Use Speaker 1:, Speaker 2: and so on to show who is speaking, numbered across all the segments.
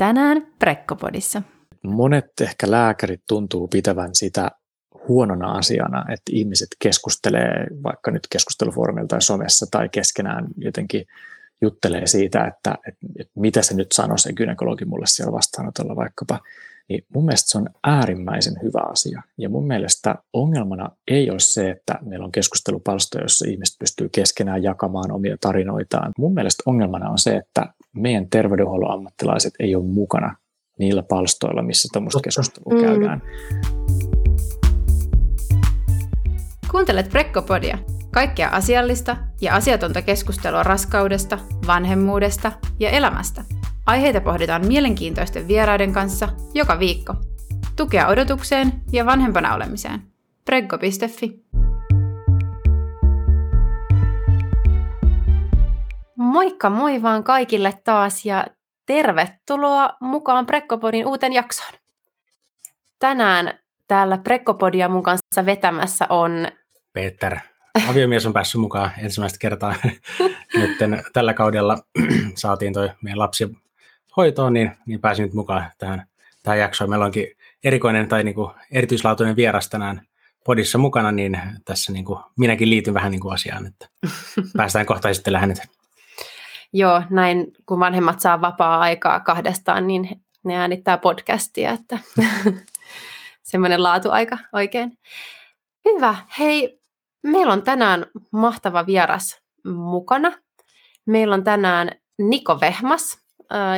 Speaker 1: Tänään Prekkopodissa.
Speaker 2: Monet ehkä lääkärit tuntuu pitävän sitä huonona asiana, että ihmiset keskustelee vaikka nyt keskustelufoorumilla tai somessa tai keskenään jotenkin juttelee siitä, että, että, että mitä se nyt sanoi se gynekologi mulle siellä vastaanotolla vaikkapa, niin mun mielestä se on äärimmäisen hyvä asia. Ja mun mielestä ongelmana ei ole se, että meillä on keskustelupalstoja, jossa ihmiset pystyy keskenään jakamaan omia tarinoitaan. Mun mielestä ongelmana on se, että meidän terveydenhuollon ammattilaiset ei ole mukana niillä palstoilla, missä tämmöistä keskustelua mm. käydään.
Speaker 1: Kuuntelet Prekkopodia. Kaikkea asiallista ja asiatonta keskustelua raskaudesta, vanhemmuudesta ja elämästä. Aiheita pohditaan mielenkiintoisten vieraiden kanssa joka viikko. Tukea odotukseen ja vanhempana olemiseen. Preggo.fi Moikka moi vaan kaikille taas ja tervetuloa mukaan Prekkopodin uuteen jaksoon. Tänään täällä Prekkopodia mun kanssa vetämässä on
Speaker 3: Peter. Aviomies on päässyt mukaan ensimmäistä kertaa. nyt tällä kaudella saatiin toi meidän lapsi hoitoon, niin, niin pääsin nyt mukaan tähän, tähän jaksoon. Meillä onkin erikoinen tai niin kuin erityislaatuinen vieras tänään podissa mukana, niin tässä niin kuin minäkin liityn vähän niin kuin asiaan, että päästään kohta esittelemaan hänet.
Speaker 1: Joo, näin kun vanhemmat saa vapaa-aikaa kahdestaan, niin ne äänittää podcastia, että semmoinen laatuaika oikein. Hyvä. Hei, meillä on tänään mahtava vieras mukana. Meillä on tänään Niko Vehmas.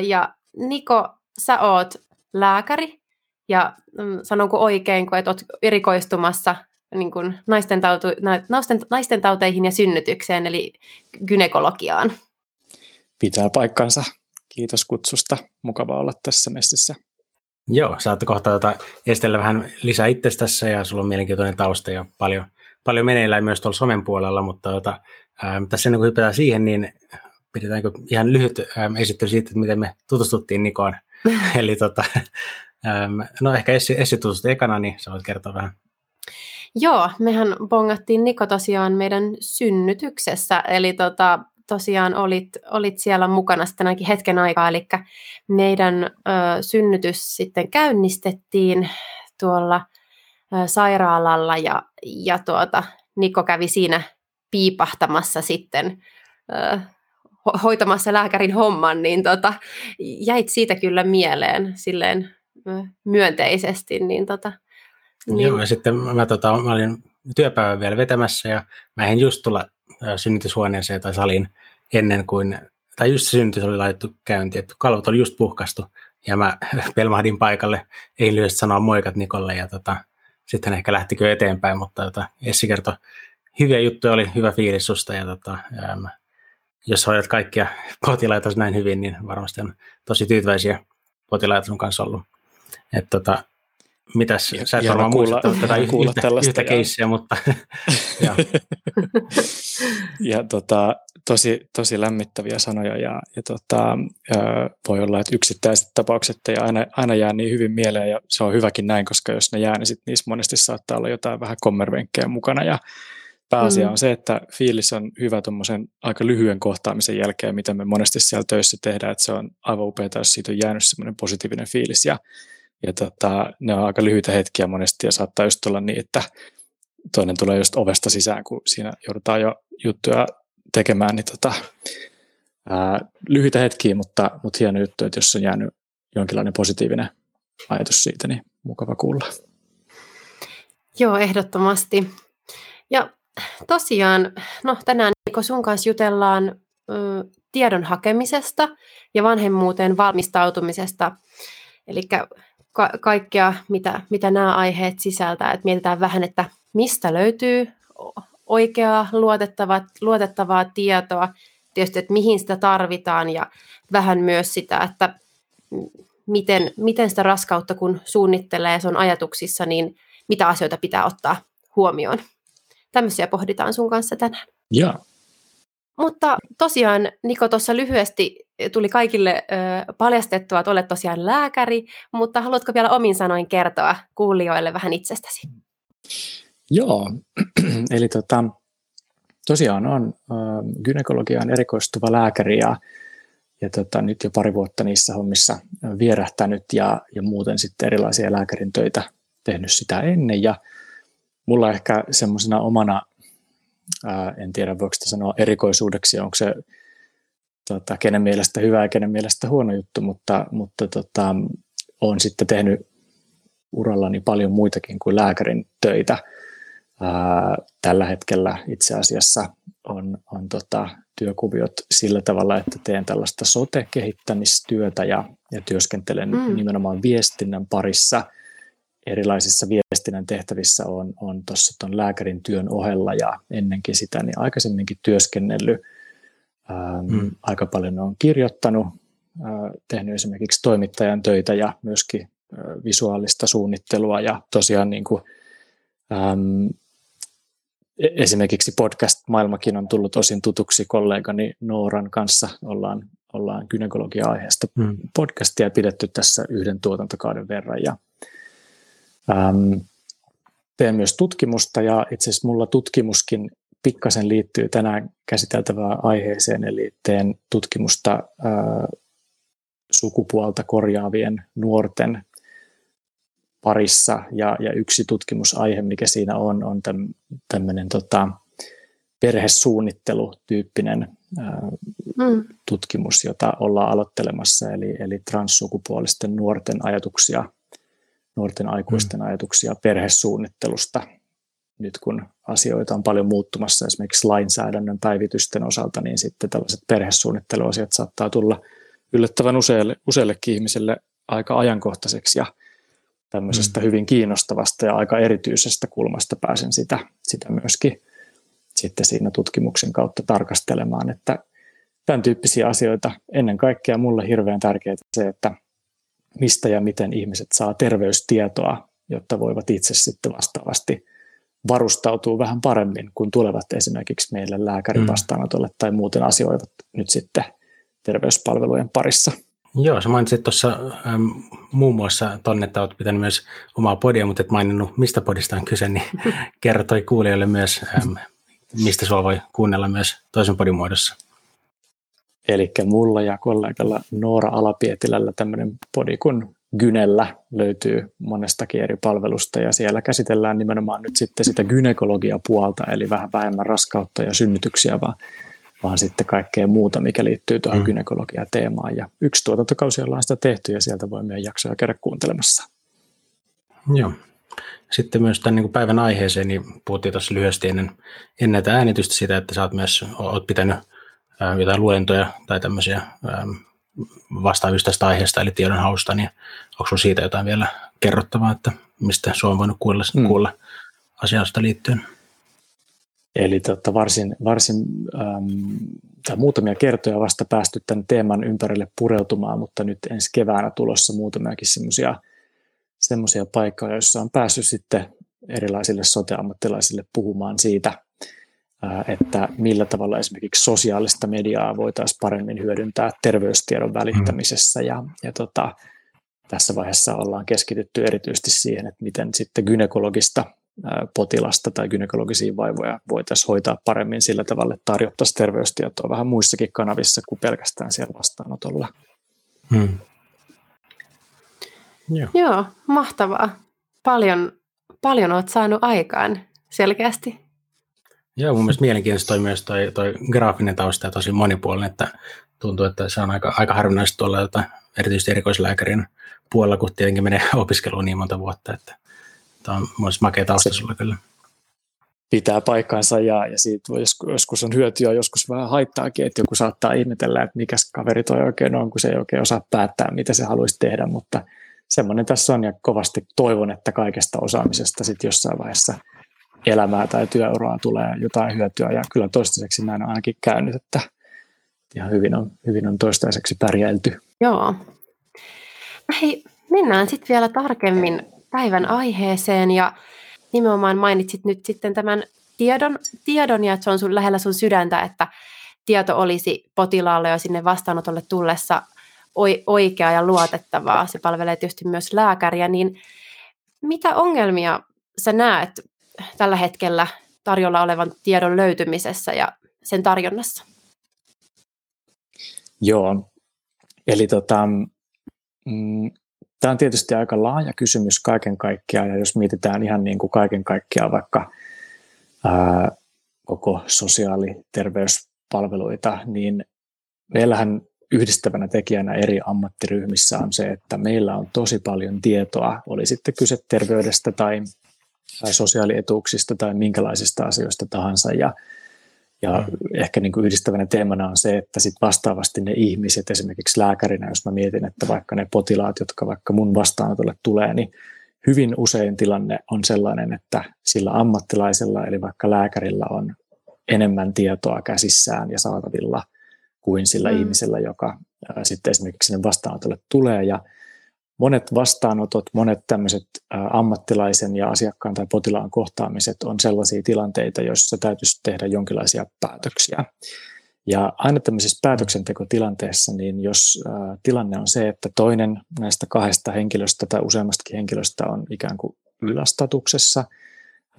Speaker 1: Ja Niko, sä oot lääkäri ja mm, sanonko oikein, kun et oot erikoistumassa niin kuin naisten, tautu, naisten, naisten tauteihin ja synnytykseen, eli gynekologiaan.
Speaker 2: Pitää paikkansa. Kiitos kutsusta. Mukava olla tässä messissä.
Speaker 3: Joo, saatte kohta tota esitellä vähän lisää itsestäsi ja sulla on mielenkiintoinen tausta ja paljon, paljon meneillään myös tuolla somen puolella, mutta tota, ää, tässä ennen kuin hypätään siihen, niin pidetäänkö ihan lyhyt ää, esittely siitä, että miten me tutustuttiin Nikoon. Eli tota, ää, no ehkä Essi, Essi tutustui ekana, niin sä voit kertoa vähän.
Speaker 1: Joo, mehän bongattiin Niko tosiaan meidän synnytyksessä, eli tota, tosiaan olit, olit siellä mukana sitten ainakin hetken aikaa, eli meidän ö, synnytys sitten käynnistettiin tuolla ö, sairaalalla ja, ja tuota, Niko kävi siinä piipahtamassa sitten ö, hoitamassa lääkärin homman, niin tota, jäit siitä kyllä mieleen silleen myönteisesti. Niin tota,
Speaker 3: niin. Joo, ja sitten mä, tota, mä olin työpäivän vielä vetämässä ja mä en just tulla synnytyshuoneeseen tai saliin ennen kuin, tai just synnytys oli laitettu käyntiin, että kalvot oli just puhkastu ja mä pelmahdin paikalle, ei lyhyesti sanoa moikat Nikolle ja tota, sitten ehkä lähtikö eteenpäin, mutta tota, Essi kertoi hyviä juttuja, oli hyvä fiilis susta ja tota, äm, jos hoidat kaikkia potilaita näin hyvin, niin varmasti on tosi tyytyväisiä potilaita sun kanssa ollut. Et tota, mitäs, sä et varmaan kuulla, tätä kuulla yhtä, yhtä keissiä, mutta
Speaker 2: ja tota, tosi, tosi lämmittäviä sanoja ja, ja tota, voi olla, että yksittäiset tapaukset ei aina, aina jää niin hyvin mieleen ja se on hyväkin näin, koska jos ne jää, niin sit niissä monesti saattaa olla jotain vähän kommervenkkejä mukana ja pääasia mm. on se, että fiilis on hyvä tuommoisen aika lyhyen kohtaamisen jälkeen, mitä me monesti siellä töissä tehdään, että se on aivan upeaa, jos siitä on jäänyt semmoinen positiivinen fiilis ja, ja tota, ne on aika lyhyitä hetkiä monesti ja saattaa just olla niin, että toinen tulee just ovesta sisään, kun siinä joudutaan jo juttuja tekemään, niin tota, ää, lyhyitä hetkiä, mutta, mutta hieno juttu, että jos on jäänyt jonkinlainen positiivinen ajatus siitä, niin mukava kuulla.
Speaker 1: Joo, ehdottomasti. Ja tosiaan, no tänään Niko sun kanssa jutellaan ö, tiedon hakemisesta ja vanhemmuuteen valmistautumisesta. Eli ka- kaikkea, mitä, mitä nämä aiheet sisältää. Et mietitään vähän, että mistä löytyy oikeaa luotettavaa, luotettavaa tietoa, tietysti, että mihin sitä tarvitaan ja vähän myös sitä, että miten, miten sitä raskautta kun suunnittelee, se on ajatuksissa, niin mitä asioita pitää ottaa huomioon. Tämmöisiä pohditaan sun kanssa tänään.
Speaker 2: Joo.
Speaker 1: Mutta tosiaan, Niko, tuossa lyhyesti tuli kaikille ö, paljastettua, että olet tosiaan lääkäri, mutta haluatko vielä omin sanoin kertoa kuulijoille vähän itsestäsi?
Speaker 2: Joo, eli tota, tosiaan on ö, gynekologiaan erikoistuva lääkäri ja, ja tota, nyt jo pari vuotta niissä hommissa vierähtänyt ja, ja muuten sitten erilaisia lääkärin töitä tehnyt sitä ennen ja mulla ehkä semmoisena omana, ää, en tiedä voiko sitä sanoa erikoisuudeksi, onko se tota, kenen mielestä hyvä ja kenen mielestä huono juttu, mutta, mutta tota, olen sitten tehnyt urallani paljon muitakin kuin lääkärin töitä. Ää, tällä hetkellä itse asiassa on, on tota, työkuviot sillä tavalla, että teen tällaista sote-kehittämistyötä ja, ja työskentelen mm. nimenomaan viestinnän parissa. Erilaisissa viestinnän tehtävissä on, on tuossa tuon lääkärin työn ohella ja ennenkin sitä, niin aikaisemminkin työskennellyt. Ähm, mm. Aika paljon on kirjoittanut, äh, tehnyt esimerkiksi toimittajan töitä ja myöskin äh, visuaalista suunnittelua ja tosiaan niin kuin, ähm, E, esimerkiksi podcast-maailmakin on tullut osin tutuksi kollegani Nooran kanssa. Ollaan, ollaan gynekologia-aiheesta mm. podcastia pidetty tässä yhden tuotantokauden verran. Ja, äm, teen myös tutkimusta ja itse asiassa mulla tutkimuskin pikkasen liittyy tänään käsiteltävään aiheeseen, eli teen tutkimusta ää, sukupuolta korjaavien nuorten parissa ja, ja yksi tutkimusaihe, mikä siinä on, on tämmöinen tota, perhesuunnittelutyyppinen ää, mm. tutkimus, jota ollaan aloittelemassa, eli, eli transsukupuolisten nuorten ajatuksia, nuorten aikuisten mm. ajatuksia perhesuunnittelusta. Nyt kun asioita on paljon muuttumassa esimerkiksi lainsäädännön päivitysten osalta, niin sitten tällaiset perhesuunnitteluasiat saattaa tulla yllättävän useille, useillekin ihmisille aika ajankohtaiseksi ja tämmöisestä mm. hyvin kiinnostavasta ja aika erityisestä kulmasta pääsen sitä, sitä myöskin sitten siinä tutkimuksen kautta tarkastelemaan, että tämän tyyppisiä asioita ennen kaikkea mulle hirveän tärkeää se, että mistä ja miten ihmiset saa terveystietoa, jotta voivat itse sitten vastaavasti varustautua vähän paremmin, kun tulevat esimerkiksi meille lääkärin mm. vastaanotolle tai muuten asioivat nyt sitten terveyspalvelujen parissa.
Speaker 3: Joo, sä mainitsit tuossa ähm, muun muassa tonne, että olet pitänyt myös omaa podia, mutta et maininnut, mistä podista on kyse, niin kertoi kuulijoille myös, ähm, mistä sua voi kuunnella myös toisen podin muodossa.
Speaker 2: Eli mulla ja kollegalla Noora Alapietilällä tämmöinen podi kuin Gynellä löytyy monestakin eri palvelusta ja siellä käsitellään nimenomaan nyt sitten sitä gynekologia puolta, eli vähän vähemmän raskautta ja synnytyksiä, vaan vaan sitten kaikkea muuta, mikä liittyy tuohon mm. gynekologia-teemaan. Ja yksi tuotantokausi ollaan sitä tehty ja sieltä voi meidän jaksoja käydä kuuntelemassa.
Speaker 3: Joo. Sitten myös tämän niin kuin päivän aiheeseen, niin puhuttiin tuossa lyhyesti ennen, ennen tätä äänitystä sitä, että sä oot myös oot pitänyt jotain luentoja tai tämmöisiä ää, vastaavista tästä aiheesta, eli tiedonhausta, niin onko sinulla siitä jotain vielä kerrottavaa, että mistä sinua on voinut kuulla, mm. kuulla asiasta liittyen?
Speaker 2: Eli tota, varsin, varsin ähm, muutamia kertoja vasta päästy tämän teeman ympärille pureutumaan, mutta nyt ensi keväänä tulossa muutamiakin semmoisia semmoisia paikkoja, joissa on päässyt sitten erilaisille sote-ammattilaisille puhumaan siitä, että millä tavalla esimerkiksi sosiaalista mediaa voitaisiin paremmin hyödyntää terveystiedon välittämisessä. Ja, ja tota, tässä vaiheessa ollaan keskitytty erityisesti siihen, että miten sitten gynekologista potilasta tai gynekologisia vaivoja voitaisiin hoitaa paremmin sillä tavalla, että tarjottaisiin terveystietoa vähän muissakin kanavissa kuin pelkästään siellä vastaanotolla. Hmm.
Speaker 1: Joo. Joo, mahtavaa. Paljon, paljon olet saanut aikaan selkeästi.
Speaker 3: Joo, mun mielestä mielenkiintoista toi myös toi, toi graafinen tausta ja tosi monipuolinen, että tuntuu, että se on aika, aika harvinaista tuolla jota, erityisesti erikoislääkärin puolella, kun tietenkin menee opiskeluun niin monta vuotta, että Tämä on myös makea tausta sulle kyllä.
Speaker 2: Pitää paikkansa ja, ja siitä joskus on hyötyä, joskus vähän haittaakin, että joku saattaa ihmetellä, että mikä kaveri toi oikein on, kun se ei oikein osaa päättää, mitä se haluaisi tehdä, mutta semmoinen tässä on ja kovasti toivon, että kaikesta osaamisesta sitten jossain vaiheessa elämää tai työuraa tulee jotain hyötyä ja kyllä toistaiseksi näin on ainakin käynyt, että ihan hyvin on, hyvin on toistaiseksi pärjäilty.
Speaker 1: Joo. Hei, mennään sitten vielä tarkemmin päivän aiheeseen ja nimenomaan mainitsit nyt sitten tämän tiedon, tiedon ja että se on sun, lähellä sun sydäntä, että tieto olisi potilaalle jo sinne vastaanotolle tullessa oikea ja luotettavaa. Se palvelee tietysti myös lääkäriä, niin mitä ongelmia sä näet tällä hetkellä tarjolla olevan tiedon löytymisessä ja sen tarjonnassa?
Speaker 2: Joo, Eli tota, mm, tämä on tietysti aika laaja kysymys kaiken kaikkiaan, ja jos mietitään ihan niin kuin kaiken kaikkiaan vaikka ää, koko sosiaaliterveyspalveluita, niin meillähän yhdistävänä tekijänä eri ammattiryhmissä on se, että meillä on tosi paljon tietoa, oli sitten kyse terveydestä tai, tai sosiaalietuuksista tai minkälaisista asioista tahansa. Ja, ja mm. ehkä niin kuin yhdistävänä teemana on se, että sit vastaavasti ne ihmiset, esimerkiksi lääkärinä, jos mä mietin, että vaikka ne potilaat, jotka vaikka mun vastaanotolle tulee, niin hyvin usein tilanne on sellainen, että sillä ammattilaisella, eli vaikka lääkärillä on enemmän tietoa käsissään ja saatavilla kuin sillä mm. ihmisellä, joka sitten esimerkiksi sinne vastaanotolle tulee. Ja monet vastaanotot, monet tämmöiset ammattilaisen ja asiakkaan tai potilaan kohtaamiset on sellaisia tilanteita, joissa täytyisi tehdä jonkinlaisia päätöksiä. Ja aina tämmöisessä päätöksentekotilanteessa, niin jos tilanne on se, että toinen näistä kahdesta henkilöstä tai useammastakin henkilöstä on ikään kuin ylastatuksessa,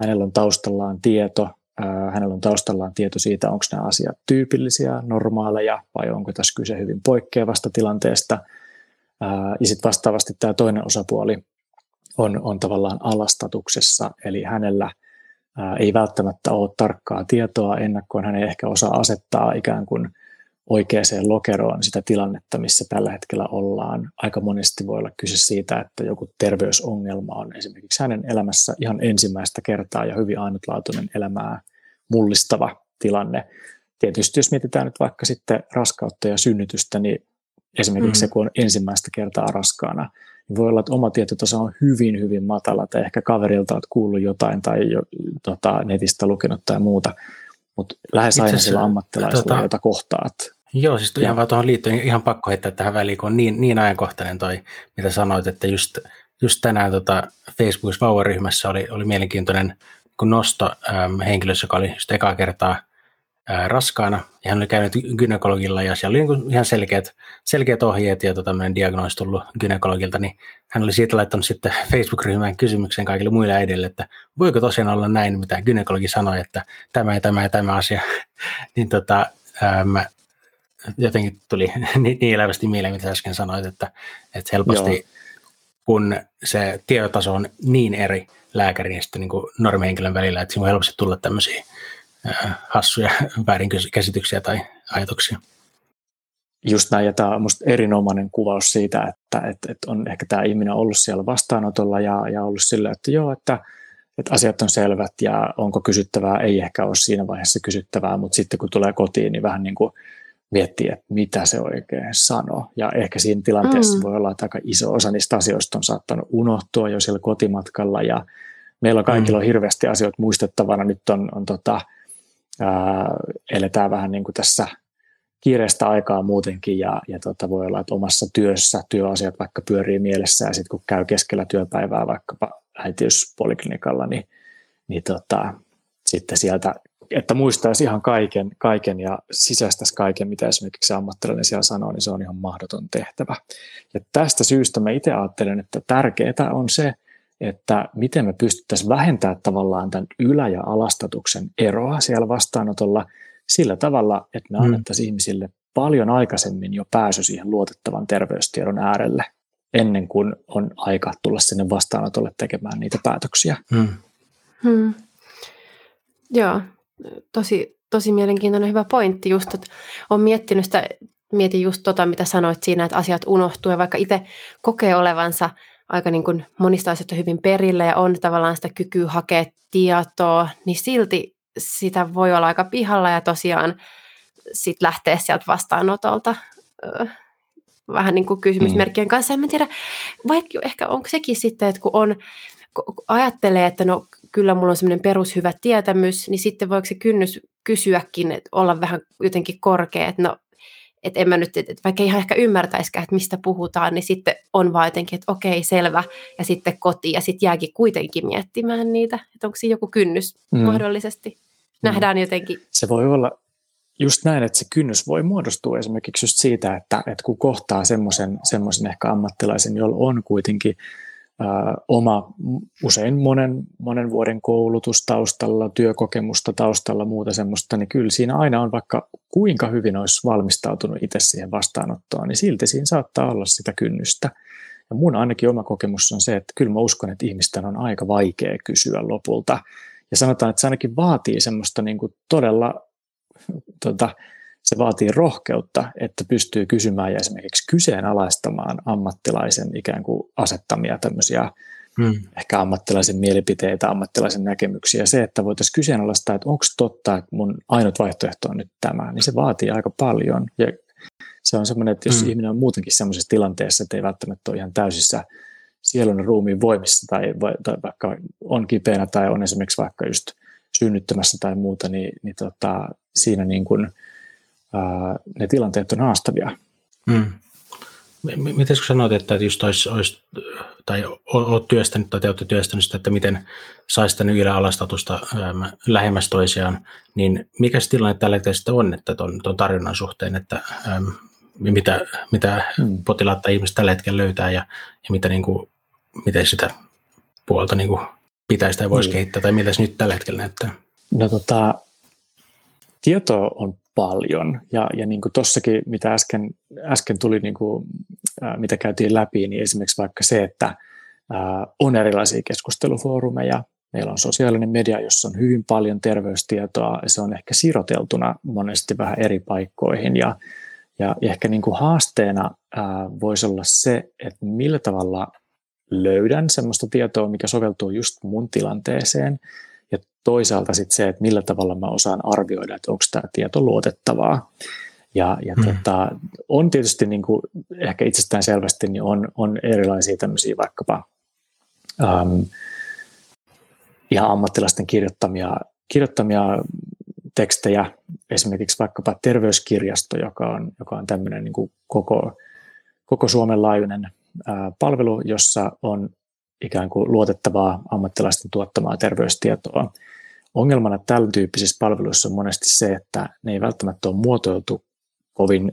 Speaker 2: hänellä on taustallaan tieto hänellä on taustallaan tieto siitä, onko nämä asiat tyypillisiä, normaaleja vai onko tässä kyse hyvin poikkeavasta tilanteesta. Ja sitten vastaavasti tämä toinen osapuoli on, on tavallaan alastatuksessa, eli hänellä ei välttämättä ole tarkkaa tietoa ennakkoon, hän ei ehkä osaa asettaa ikään kuin oikeaan lokeroon sitä tilannetta, missä tällä hetkellä ollaan. Aika monesti voi olla kyse siitä, että joku terveysongelma on esimerkiksi hänen elämässä ihan ensimmäistä kertaa ja hyvin ainutlaatuinen elämää mullistava tilanne. Tietysti jos mietitään nyt vaikka sitten raskautta ja synnytystä, niin esimerkiksi mm. se, kun on ensimmäistä kertaa raskaana, niin voi olla, että oma tietotaso on hyvin, hyvin matala, tai ehkä kaverilta olet kuullut jotain tai jo, tota, netistä lukenut tai muuta, mutta lähes aina sillä ammattilaisella, tota, jota kohtaat.
Speaker 3: Joo, siis ihan vaan tuohon liittyen ihan pakko heittää tähän väliin, kun on niin, niin ajankohtainen toi, mitä sanoit, että just, just tänään tota Facebookissa vauvaryhmässä oli, oli mielenkiintoinen kun nosto ähm, henkilössä, joka oli just ekaa kertaa ää, raskaana, ja hän oli käynyt gynekologilla, ja siellä oli niin ihan selkeät, selkeät ohjeet ja tota, tämmöinen diagnoosi tullut gynekologilta, niin hän oli siitä laittanut sitten Facebook-ryhmään kysymyksen kaikille muille äidille, että voiko tosiaan olla näin, mitä gynekologi sanoi, että tämä ja tämä ja tämä asia, niin tota, ää, jotenkin tuli niin, niin elävästi mieleen, mitä äsken sanoit, että, että helposti Joo. kun se tietotaso on niin eri lääkärin ja sitten niin normihenkilön välillä, että siinä voi helposti tulla tämmöisiä hassuja väärinkäsityksiä tai ajatuksia.
Speaker 2: Just näin, ja tämä on minusta erinomainen kuvaus siitä, että, että, että on ehkä tämä ihminen ollut siellä vastaanotolla ja, ja ollut sillä, että joo, että, että asiat on selvät ja onko kysyttävää, ei ehkä ole siinä vaiheessa kysyttävää, mutta sitten kun tulee kotiin, niin vähän niin kuin miettii, että mitä se oikein sanoo. Ja ehkä siinä tilanteessa mm. voi olla, että aika iso osa niistä asioista on saattanut unohtua jo siellä kotimatkalla ja meillä on kaikilla mm. on hirveästi asioita muistettavana. Nyt on, on tota, ää, eletään vähän niin kuin tässä kiireistä aikaa muutenkin ja, ja tota, voi olla, että omassa työssä työasiat vaikka pyörii mielessä ja sitten kun käy keskellä työpäivää vaikkapa äitiyspoliklinikalla, niin, niin tota, sitten sieltä että muistaisi ihan kaiken, kaiken ja sisäistäisi kaiken, mitä esimerkiksi ammattilainen siellä sanoo, niin se on ihan mahdoton tehtävä. Ja tästä syystä mä itse ajattelen, että tärkeää on se, että miten me pystyttäisiin vähentämään tavallaan tämän ylä- ja alastatuksen eroa siellä vastaanotolla sillä tavalla, että me mm. annettaisiin ihmisille paljon aikaisemmin jo pääsy siihen luotettavan terveystiedon äärelle, ennen kuin on aika tulla sinne vastaanotolle tekemään niitä päätöksiä. Mm.
Speaker 1: Hmm. Joo, tosi, tosi mielenkiintoinen hyvä pointti just, että olen miettinyt sitä, mietin just tota, mitä sanoit siinä, että asiat unohtuu ja vaikka itse kokee olevansa aika niin kuin monista asioista hyvin perillä ja on tavallaan sitä kykyä hakea tietoa, niin silti sitä voi olla aika pihalla ja tosiaan sit lähteä sieltä vastaanotolta vähän niin kuin kysymysmerkkien kanssa. En tiedä, vaikka ehkä onko sekin sitten, että kun on ajattelee, että no kyllä mulla on semmoinen perushyvä tietämys, niin sitten voiko se kynnys kysyäkin, että olla vähän jotenkin korkea, että no, että en mä nyt, että vaikka ihan ehkä ymmärtäisikään, että mistä puhutaan, niin sitten on vaan jotenkin, että okei, selvä, ja sitten koti, ja sitten jääkin kuitenkin miettimään niitä, että onko siinä joku kynnys mm. mahdollisesti. Mm. Nähdään mm. jotenkin.
Speaker 2: Se voi olla just näin, että se kynnys voi muodostua esimerkiksi just siitä, että, että kun kohtaa semmoisen ehkä ammattilaisen, jolla on kuitenkin oma usein monen, monen vuoden koulutus taustalla, työkokemusta taustalla, muuta semmoista, niin kyllä siinä aina on vaikka kuinka hyvin olisi valmistautunut itse siihen vastaanottoon, niin silti siinä saattaa olla sitä kynnystä. Ja mun ainakin oma kokemus on se, että kyllä mä uskon, että ihmisten on aika vaikea kysyä lopulta. Ja sanotaan, että se ainakin vaatii semmoista niin kuin todella, tota, se vaatii rohkeutta, että pystyy kysymään ja esimerkiksi kyseenalaistamaan ammattilaisen ikään kuin asettamia tämmöisiä hmm. ehkä ammattilaisen mielipiteitä, ammattilaisen näkemyksiä. Se, että voitaisiin kyseenalaistaa, että onko totta, että mun ainut vaihtoehto on nyt tämä, niin se vaatii aika paljon. Ja se on semmoinen, että jos hmm. ihminen on muutenkin semmoisessa tilanteessa, että ei välttämättä ole ihan täysissä sielun ja ruumiin voimissa tai, tai vaikka on kipeänä tai on esimerkiksi vaikka just synnyttämässä tai muuta, niin, niin tota, siinä niin kuin, ne tilanteet on haastavia. Hmm.
Speaker 3: Miten kun sanoit, että just olisi, olisi tai olet työstänyt tai te olette työstänyt sitä, että miten saisi tänne yle alastatusta lähemmäs toisiaan, niin mikä se tilanne tällä hetkellä sitten on, että tuon, tuon tarjonnan suhteen, että äm, mitä, mitä hmm. potilaat tai ihmiset tällä hetkellä löytää ja, ja mitä, niin kuin, miten sitä puolta niin kuin pitäisi tai voisi hmm. kehittää tai mitä se nyt tällä hetkellä näyttää?
Speaker 2: No tota, tietoa on paljon. Ja, ja niin kuin tossakin, mitä äsken, äsken tuli, niin kuin, ää, mitä käytiin läpi, niin esimerkiksi vaikka se, että ää, on erilaisia keskustelufoorumeja, meillä on sosiaalinen media, jossa on hyvin paljon terveystietoa, ja se on ehkä siroteltuna monesti vähän eri paikkoihin, ja, ja, ehkä niin kuin haasteena ää, voisi olla se, että millä tavalla löydän sellaista tietoa, mikä soveltuu just mun tilanteeseen, toisaalta sitten se, että millä tavalla mä osaan arvioida, että onko tämä tieto luotettavaa. Ja, ja hmm. tota, on tietysti niin kuin, ehkä itsestään selvästi niin on, on erilaisia tämmöisiä vaikkapa äm, ihan ammattilaisten kirjoittamia, kirjoittamia tekstejä, esimerkiksi vaikkapa terveyskirjasto, joka on, joka on tämmöinen niin kuin koko, koko Suomen laajuinen ää, palvelu, jossa on ikään kuin luotettavaa ammattilaisten tuottamaa terveystietoa. Ongelmana tällä tyyppisissä palveluissa on monesti se, että ne ei välttämättä ole muotoiltu kovin,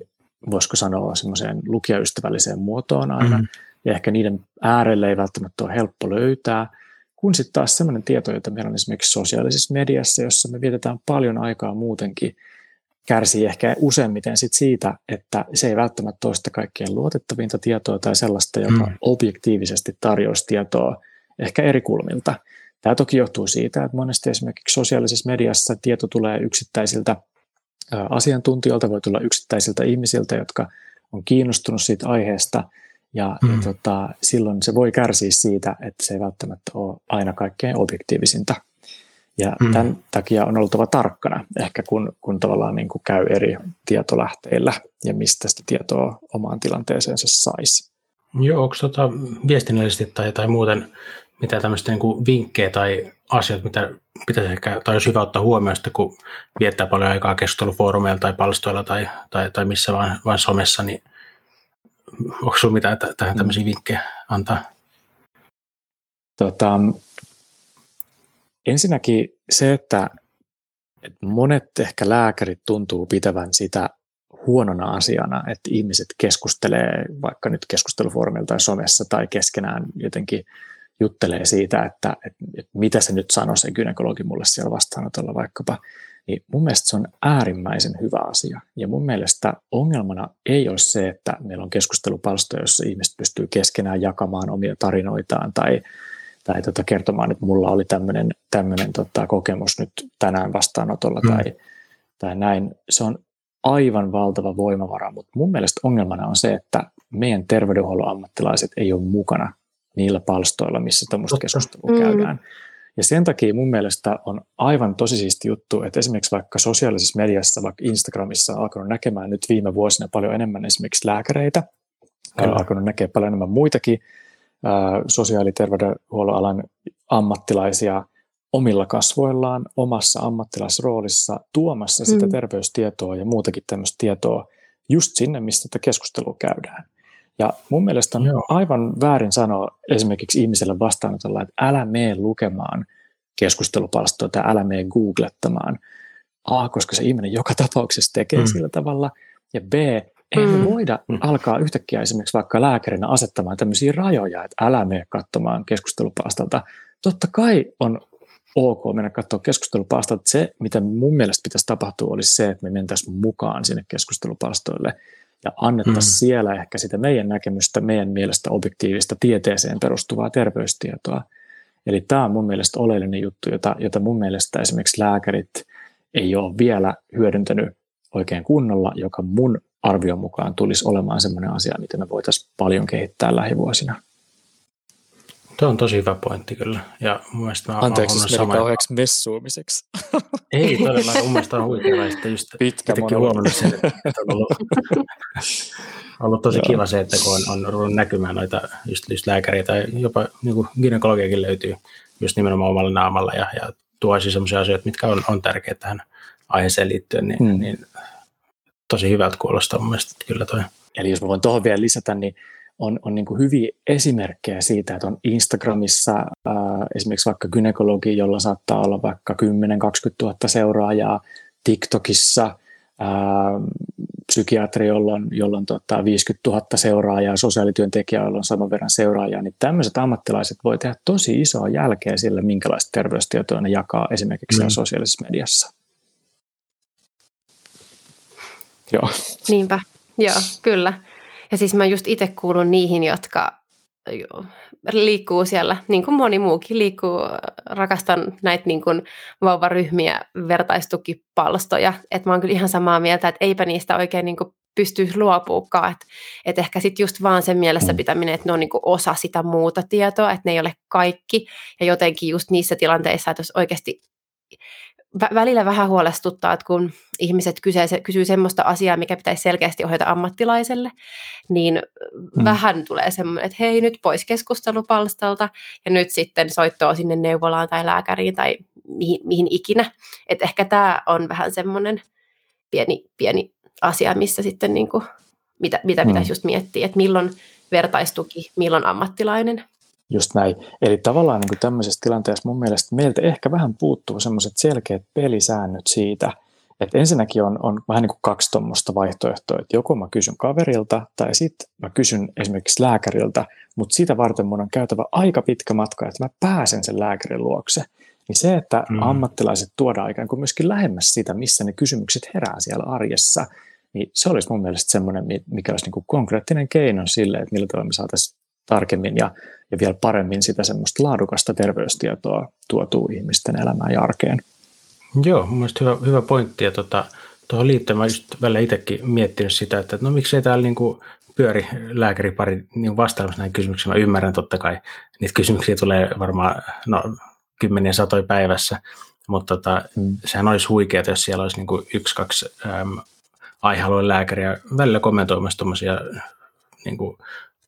Speaker 2: voisiko sanoa, semmoiseen lukijaystävälliseen muotoon aina, mm. ja ehkä niiden äärelle ei välttämättä ole helppo löytää, kun sitten taas semmoinen tieto, jota meillä on esimerkiksi sosiaalisessa mediassa, jossa me vietetään paljon aikaa muutenkin – kärsii ehkä useimmiten sit siitä, että se ei välttämättä ole sitä kaikkein luotettavinta tietoa tai sellaista, joka mm. objektiivisesti tarjoaisi tietoa ehkä eri kulmilta. Tämä toki johtuu siitä, että monesti esimerkiksi sosiaalisessa mediassa tieto tulee yksittäisiltä asiantuntijoilta, voi tulla yksittäisiltä ihmisiltä, jotka on kiinnostunut siitä aiheesta, ja, mm. ja tota, silloin se voi kärsiä siitä, että se ei välttämättä ole aina kaikkein objektiivisinta. Ja mm. tämän takia on oltava tarkkana, ehkä kun, kun tavallaan niin kuin käy eri tietolähteillä ja mistä sitä tietoa omaan tilanteeseensa saisi.
Speaker 3: Joo, onko tota viestinnällisesti tai, tai muuten mitä tämmöistä niin vinkkejä tai asioita, mitä pitäisi ehkä, tai olisi hyvä ottaa huomioon, kun viettää paljon aikaa keskustelufoorumeilla tai palstoilla tai, tai, tai missä vaan, vaan somessa, niin onko sinulla mitään tähän tämmöisiä vinkkejä antaa?
Speaker 2: Tota, Ensinnäkin se, että, että monet ehkä lääkärit tuntuu pitävän sitä huonona asiana, että ihmiset keskustelee vaikka nyt keskustelufoorumilla tai somessa tai keskenään jotenkin juttelee siitä, että, että, että mitä se nyt sanoi se gynekologi mulle siellä vastaanotolla vaikkapa, niin mun mielestä se on äärimmäisen hyvä asia. Ja mun mielestä ongelmana ei ole se, että meillä on keskustelupalstoja, jossa ihmiset pystyy keskenään jakamaan omia tarinoitaan tai tai tota kertomaan, että mulla oli tämmöinen, tämmöinen tota kokemus nyt tänään vastaanotolla mm. tai, tai näin. Se on aivan valtava voimavara, mutta mun mielestä ongelmana on se, että meidän terveydenhuollon ammattilaiset ei ole mukana niillä palstoilla, missä tämmöistä keskustelua mm. käydään. Ja sen takia mun mielestä on aivan tosi siisti juttu, että esimerkiksi vaikka sosiaalisessa mediassa, vaikka Instagramissa on alkanut näkemään nyt viime vuosina paljon enemmän esimerkiksi lääkäreitä, on alkanut näkeä paljon enemmän muitakin sosiaali- ja terveydenhuollon alan ammattilaisia omilla kasvoillaan, omassa ammattilaisroolissa tuomassa sitä mm. terveystietoa ja muutakin tämmöistä tietoa just sinne, mistä tätä keskustelua käydään. Ja mun mielestä on Joo. aivan väärin sanoa esimerkiksi ihmiselle vastaanotolla, että älä mene lukemaan keskustelupalstoa tai älä mene googlettamaan. A, koska se ihminen joka tapauksessa tekee mm. sillä tavalla, ja B, ei me mm. voida mm. alkaa yhtäkkiä esimerkiksi vaikka lääkärinä asettamaan tämmöisiä rajoja, että älä mene katsomaan keskustelupalstalta. Totta kai on ok mennä katsoa keskustelupalstalta. Se, mitä mun mielestä pitäisi tapahtua, olisi se, että me mentäisiin mukaan sinne keskustelupalstoille ja annettaisiin mm. siellä ehkä sitä meidän näkemystä, meidän mielestä objektiivista tieteeseen perustuvaa terveystietoa. Eli tämä on mun mielestä oleellinen juttu, jota, jota mun mielestä esimerkiksi lääkärit ei ole vielä hyödyntänyt oikein kunnolla, joka mun arvion mukaan tulisi olemaan sellainen asia, mitä me voitaisiin paljon kehittää lähivuosina.
Speaker 3: Tuo on tosi hyvä pointti kyllä. Ja mun mielestä mä
Speaker 2: Anteeksi, jos meni kauheaksi messuumiseksi.
Speaker 3: Ei todella, mun mielestä on huikeaa. Sitten just
Speaker 2: Pitkä huomannut
Speaker 3: sen, että on ollut, ollut tosi kiva se, että kun on, on ruvennut näkymään noita just, just lääkäriä tai jopa niin kuin gynekologiakin löytyy just nimenomaan omalla naamalla ja, ja tuoisi sellaisia asioita, mitkä on, on tärkeitä tähän aiheeseen liittyen, niin, hmm. niin tosi hyvältä kuulostaa mun mielestä kyllä toi.
Speaker 2: Eli jos mä voin tuohon vielä lisätä, niin on, on niin hyviä esimerkkejä siitä, että on Instagramissa ää, esimerkiksi vaikka gynekologi, jolla saattaa olla vaikka 10-20 000 seuraajaa, TikTokissa ää, psykiatri, jolla on, jolla on tota 50 000 seuraajaa, sosiaalityöntekijä, jolla on saman verran seuraajaa, niin tämmöiset ammattilaiset voi tehdä tosi isoa jälkeä sille, minkälaista terveystietoa ne jakaa esimerkiksi mm. sosiaalisessa mediassa.
Speaker 1: Joo. Niinpä, joo, kyllä. Ja siis mä just itse kuulun niihin, jotka liikkuu siellä, niin kuin moni muukin liikkuu, rakastan näitä niin kuin vauvaryhmiä, vertaistukipalstoja, että mä oon kyllä ihan samaa mieltä, että eipä niistä oikein niin kuin pysty luopuukaan, että, että ehkä sitten just vaan sen mielessä mm. pitäminen, että ne on niin kuin osa sitä muuta tietoa, että ne ei ole kaikki, ja jotenkin just niissä tilanteissa, että jos oikeasti välillä vähän huolestuttaa, että kun ihmiset kysyy, kysyy semmoista asiaa, mikä pitäisi selkeästi ohjata ammattilaiselle, niin mm. vähän tulee semmoinen, että hei nyt pois keskustelupalstalta ja nyt sitten soittoa sinne neuvolaan tai lääkäriin tai mihin, mihin ikinä. Että ehkä tämä on vähän semmoinen pieni, pieni asia, missä sitten niin kuin, mitä, mitä pitäisi mm. just miettiä, että milloin vertaistuki, milloin ammattilainen.
Speaker 2: Just näin. Eli tavallaan niin kuin tämmöisessä tilanteessa mun mielestä meiltä ehkä vähän puuttuu semmoiset selkeät pelisäännöt siitä, että ensinnäkin on, on vähän niin kuin kaksi tuommoista vaihtoehtoa, että joko mä kysyn kaverilta tai sitten mä kysyn esimerkiksi lääkäriltä, mutta sitä varten mun on käytävä aika pitkä matka, että mä pääsen sen lääkärin luokse. Niin se, että mm. ammattilaiset tuodaan ikään kuin myöskin lähemmäs sitä, missä ne kysymykset herää siellä arjessa, niin se olisi mun mielestä semmoinen, mikä olisi niin kuin konkreettinen keino sille, että millä tavalla me saataisiin tarkemmin ja, ja vielä paremmin sitä semmoista laadukasta terveystietoa tuotuu ihmisten elämään ja arkeen.
Speaker 3: Joo, mun mielestä hyvä, hyvä pointti. Ja tota, tuohon liittyen mä just välillä itsekin miettinyt sitä, että no miksei täällä niinku pyöri lääkäripari niin vastaamassa näihin kysymyksiin. Mä ymmärrän totta kai, niitä kysymyksiä tulee varmaan no, kymmeniä satoja päivässä, mutta tota, mm. sehän olisi huikeaa, jos siellä olisi niinku yksi, kaksi äm, aihealueen lääkäriä välillä kommentoimassa tuommoisia niin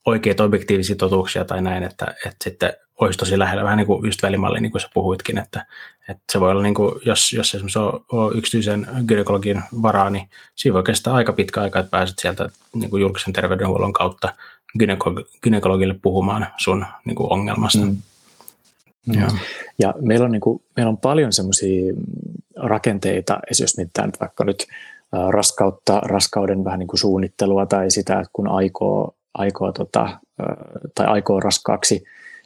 Speaker 3: oikeita objektiivisia totuuksia tai näin, että, että sitten olisi tosi lähellä, vähän niin kuin just välimalli, niin kuin sä puhuitkin, että, että se voi olla, niin kuin, jos, jos esimerkiksi on, on yksityisen gynekologin varaa, niin siinä voi kestää aika pitkä aika, että pääset sieltä niin kuin julkisen terveydenhuollon kautta gynekologille puhumaan sun niin kuin ongelmasta. Mm.
Speaker 2: Mm. Ja. ja meillä on, niin kuin, meillä on paljon semmoisia rakenteita, jos mietitään vaikka nyt raskautta, raskauden vähän niin kuin suunnittelua tai sitä, että kun aikoo aikoo, tota, tai aikoo raskaaksi,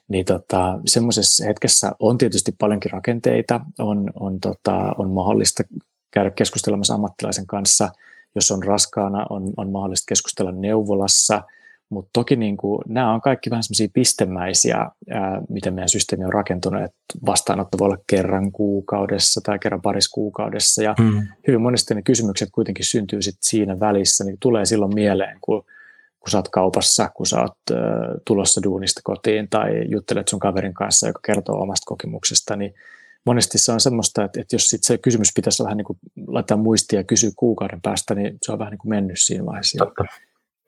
Speaker 2: niin tota, semmoisessa hetkessä on tietysti paljonkin rakenteita, on, on, tota, on mahdollista käydä keskustelemassa ammattilaisen kanssa, jos on raskaana, on, on mahdollista keskustella neuvolassa, mutta toki niin kuin, nämä on kaikki vähän semmoisia pistemäisiä, ää, miten meidän systeemi on rakentunut, että vastaanotto voi olla kerran kuukaudessa tai kerran parissa kuukaudessa, ja mm. hyvin monesti ne kysymykset kuitenkin syntyy sit siinä välissä, niin tulee silloin mieleen, kun kun sä oot kaupassa, kun sä oot äh, tulossa duunista kotiin tai juttelet sun kaverin kanssa, joka kertoo omasta kokemuksesta, niin monesti se on semmoista, että, että jos sit se kysymys pitäisi vähän niin kuin laittaa muistia ja kysyä kuukauden päästä, niin se on vähän niin kuin mennyt siinä vaiheessa. Totta.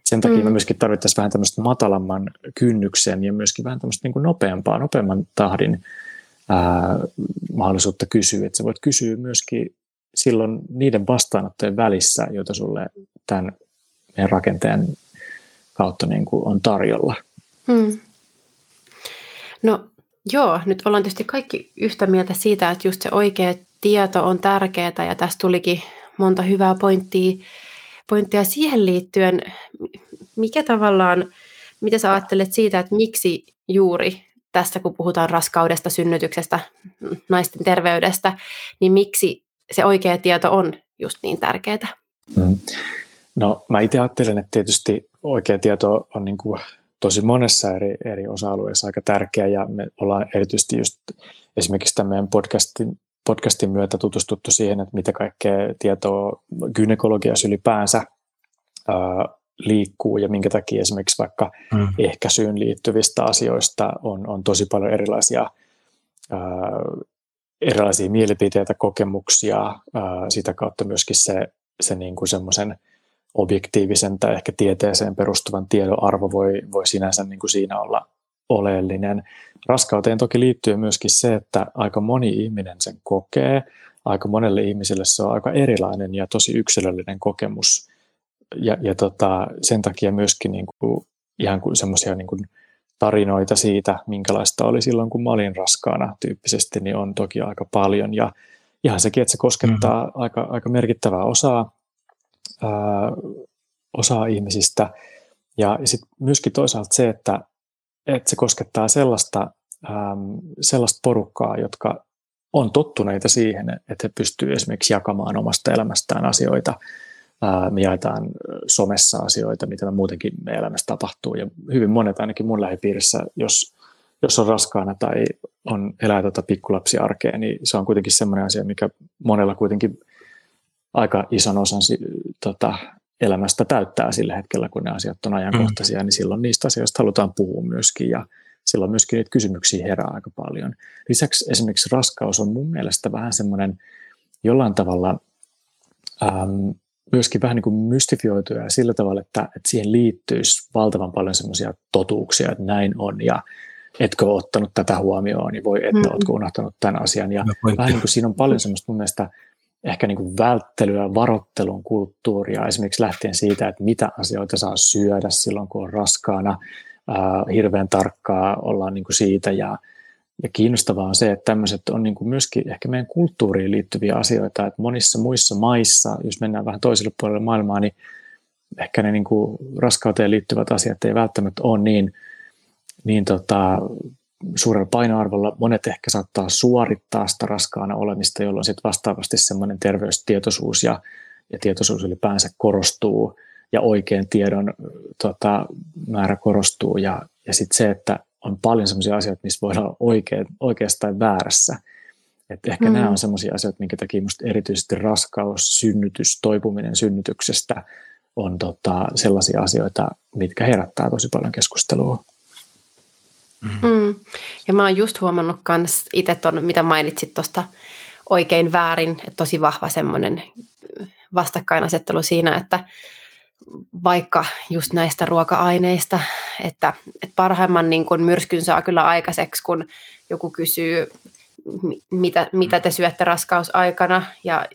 Speaker 2: Sen takia mm. me myöskin tarvittaisiin vähän tämmöistä matalamman kynnyksen ja myöskin vähän tämmöistä niin kuin nopeampaa, nopeamman tahdin ää, mahdollisuutta kysyä. Että sä voit kysyä myöskin silloin niiden vastaanottojen välissä, joita sulle tämän meidän rakenteen kautta niin kuin on tarjolla. Hmm.
Speaker 1: No joo, nyt ollaan tietysti kaikki yhtä mieltä siitä, että just se oikea tieto on tärkeää ja tästä tulikin monta hyvää pointtia, pointtia siihen liittyen. Mikä tavallaan, mitä sä ajattelet siitä, että miksi juuri tässä, kun puhutaan raskaudesta, synnytyksestä, naisten terveydestä, niin miksi se oikea tieto on just niin tärkeää? Mm.
Speaker 2: No mä itse ajattelen, että tietysti oikea tieto on niin kuin tosi monessa eri, eri osa-alueessa aika tärkeä ja me ollaan erityisesti just esimerkiksi tämän meidän podcastin, podcastin myötä tutustuttu siihen, että mitä kaikkea tietoa gynekologiassa ylipäänsä ää, liikkuu ja minkä takia esimerkiksi vaikka mm. ehkäisyyn liittyvistä asioista on, on tosi paljon erilaisia, ää, erilaisia mielipiteitä, kokemuksia, ää, sitä kautta myöskin se, se niin kuin semmoisen objektiivisen tai ehkä tieteeseen perustuvan tiedon arvo voi, voi sinänsä niin kuin siinä olla oleellinen. Raskauteen toki liittyy myöskin se, että aika moni ihminen sen kokee. Aika monelle ihmiselle se on aika erilainen ja tosi yksilöllinen kokemus. Ja, ja tota, sen takia myöskin niin kuin, ihan kuin semmoisia niin kuin tarinoita siitä, minkälaista oli silloin, kun mä olin raskaana tyyppisesti, niin on toki aika paljon. Ja ihan sekin, että se koskettaa mm-hmm. aika, aika merkittävää osaa, ää, osaa ihmisistä. Ja sitten myöskin toisaalta se, että että se koskettaa sellaista, ähm, sellaista porukkaa, jotka on tottuneita siihen, että he pystyvät esimerkiksi jakamaan omasta elämästään asioita. Äh, me jaetaan somessa asioita, mitä me muutenkin meidän elämässä tapahtuu. Ja hyvin monet ainakin mun lähipiirissä, jos, jos on raskaana tai on elää tuota pikkulapsiarkea, niin se on kuitenkin sellainen asia, mikä monella kuitenkin aika ison osan tota, elämästä täyttää sillä hetkellä, kun ne asiat on ajankohtaisia, mm. niin silloin niistä asioista halutaan puhua myöskin ja silloin myöskin niitä kysymyksiä herää aika paljon. Lisäksi esimerkiksi raskaus on mun mielestä vähän semmoinen jollain tavalla ähm, myöskin vähän niin kuin mystifioitu ja sillä tavalla, että, että siihen liittyisi valtavan paljon semmoisia totuuksia, että näin on ja etkö ole ottanut tätä huomioon, niin voi, että mm. oletko unohtanut tämän asian. Ja no, vähän niin kuin siinä on paljon semmoista mun mielestä ehkä niin kuin välttelyä, varottelun kulttuuria, esimerkiksi lähtien siitä, että mitä asioita saa syödä silloin, kun on raskaana, ää, hirveän tarkkaa ollaan niin kuin siitä ja, ja kiinnostavaa on se, että tämmöiset on niin kuin myöskin ehkä meidän kulttuuriin liittyviä asioita, että monissa muissa maissa, jos mennään vähän toiselle puolelle maailmaa, niin ehkä ne niin kuin raskauteen liittyvät asiat ei välttämättä ole niin, niin tota, suurella painoarvolla. Monet ehkä saattaa suorittaa sitä raskaana olemista, jolloin sitten vastaavasti semmoinen terveystietoisuus ja, ja tietoisuus ylipäänsä korostuu ja oikean tiedon tota, määrä korostuu. Ja, ja sitten se, että on paljon semmoisia asioita, missä voidaan olla oikea, oikeassa tai väärässä. Et ehkä mm. nämä on semmoisia asioita, minkä takia minusta erityisesti raskaus, synnytys, toipuminen synnytyksestä on tota, sellaisia asioita, mitkä herättää tosi paljon keskustelua.
Speaker 1: Mm-hmm. Mm. Ja mä oon just huomannut kans itse ton, mitä mainitsit tuosta oikein väärin, että tosi vahva semmoinen vastakkainasettelu siinä, että vaikka just näistä ruoka-aineista, että, että parhaimman niin kun myrskyn saa kyllä aikaiseksi, kun joku kysyy, mitä, mitä te syötte raskausaikana, ja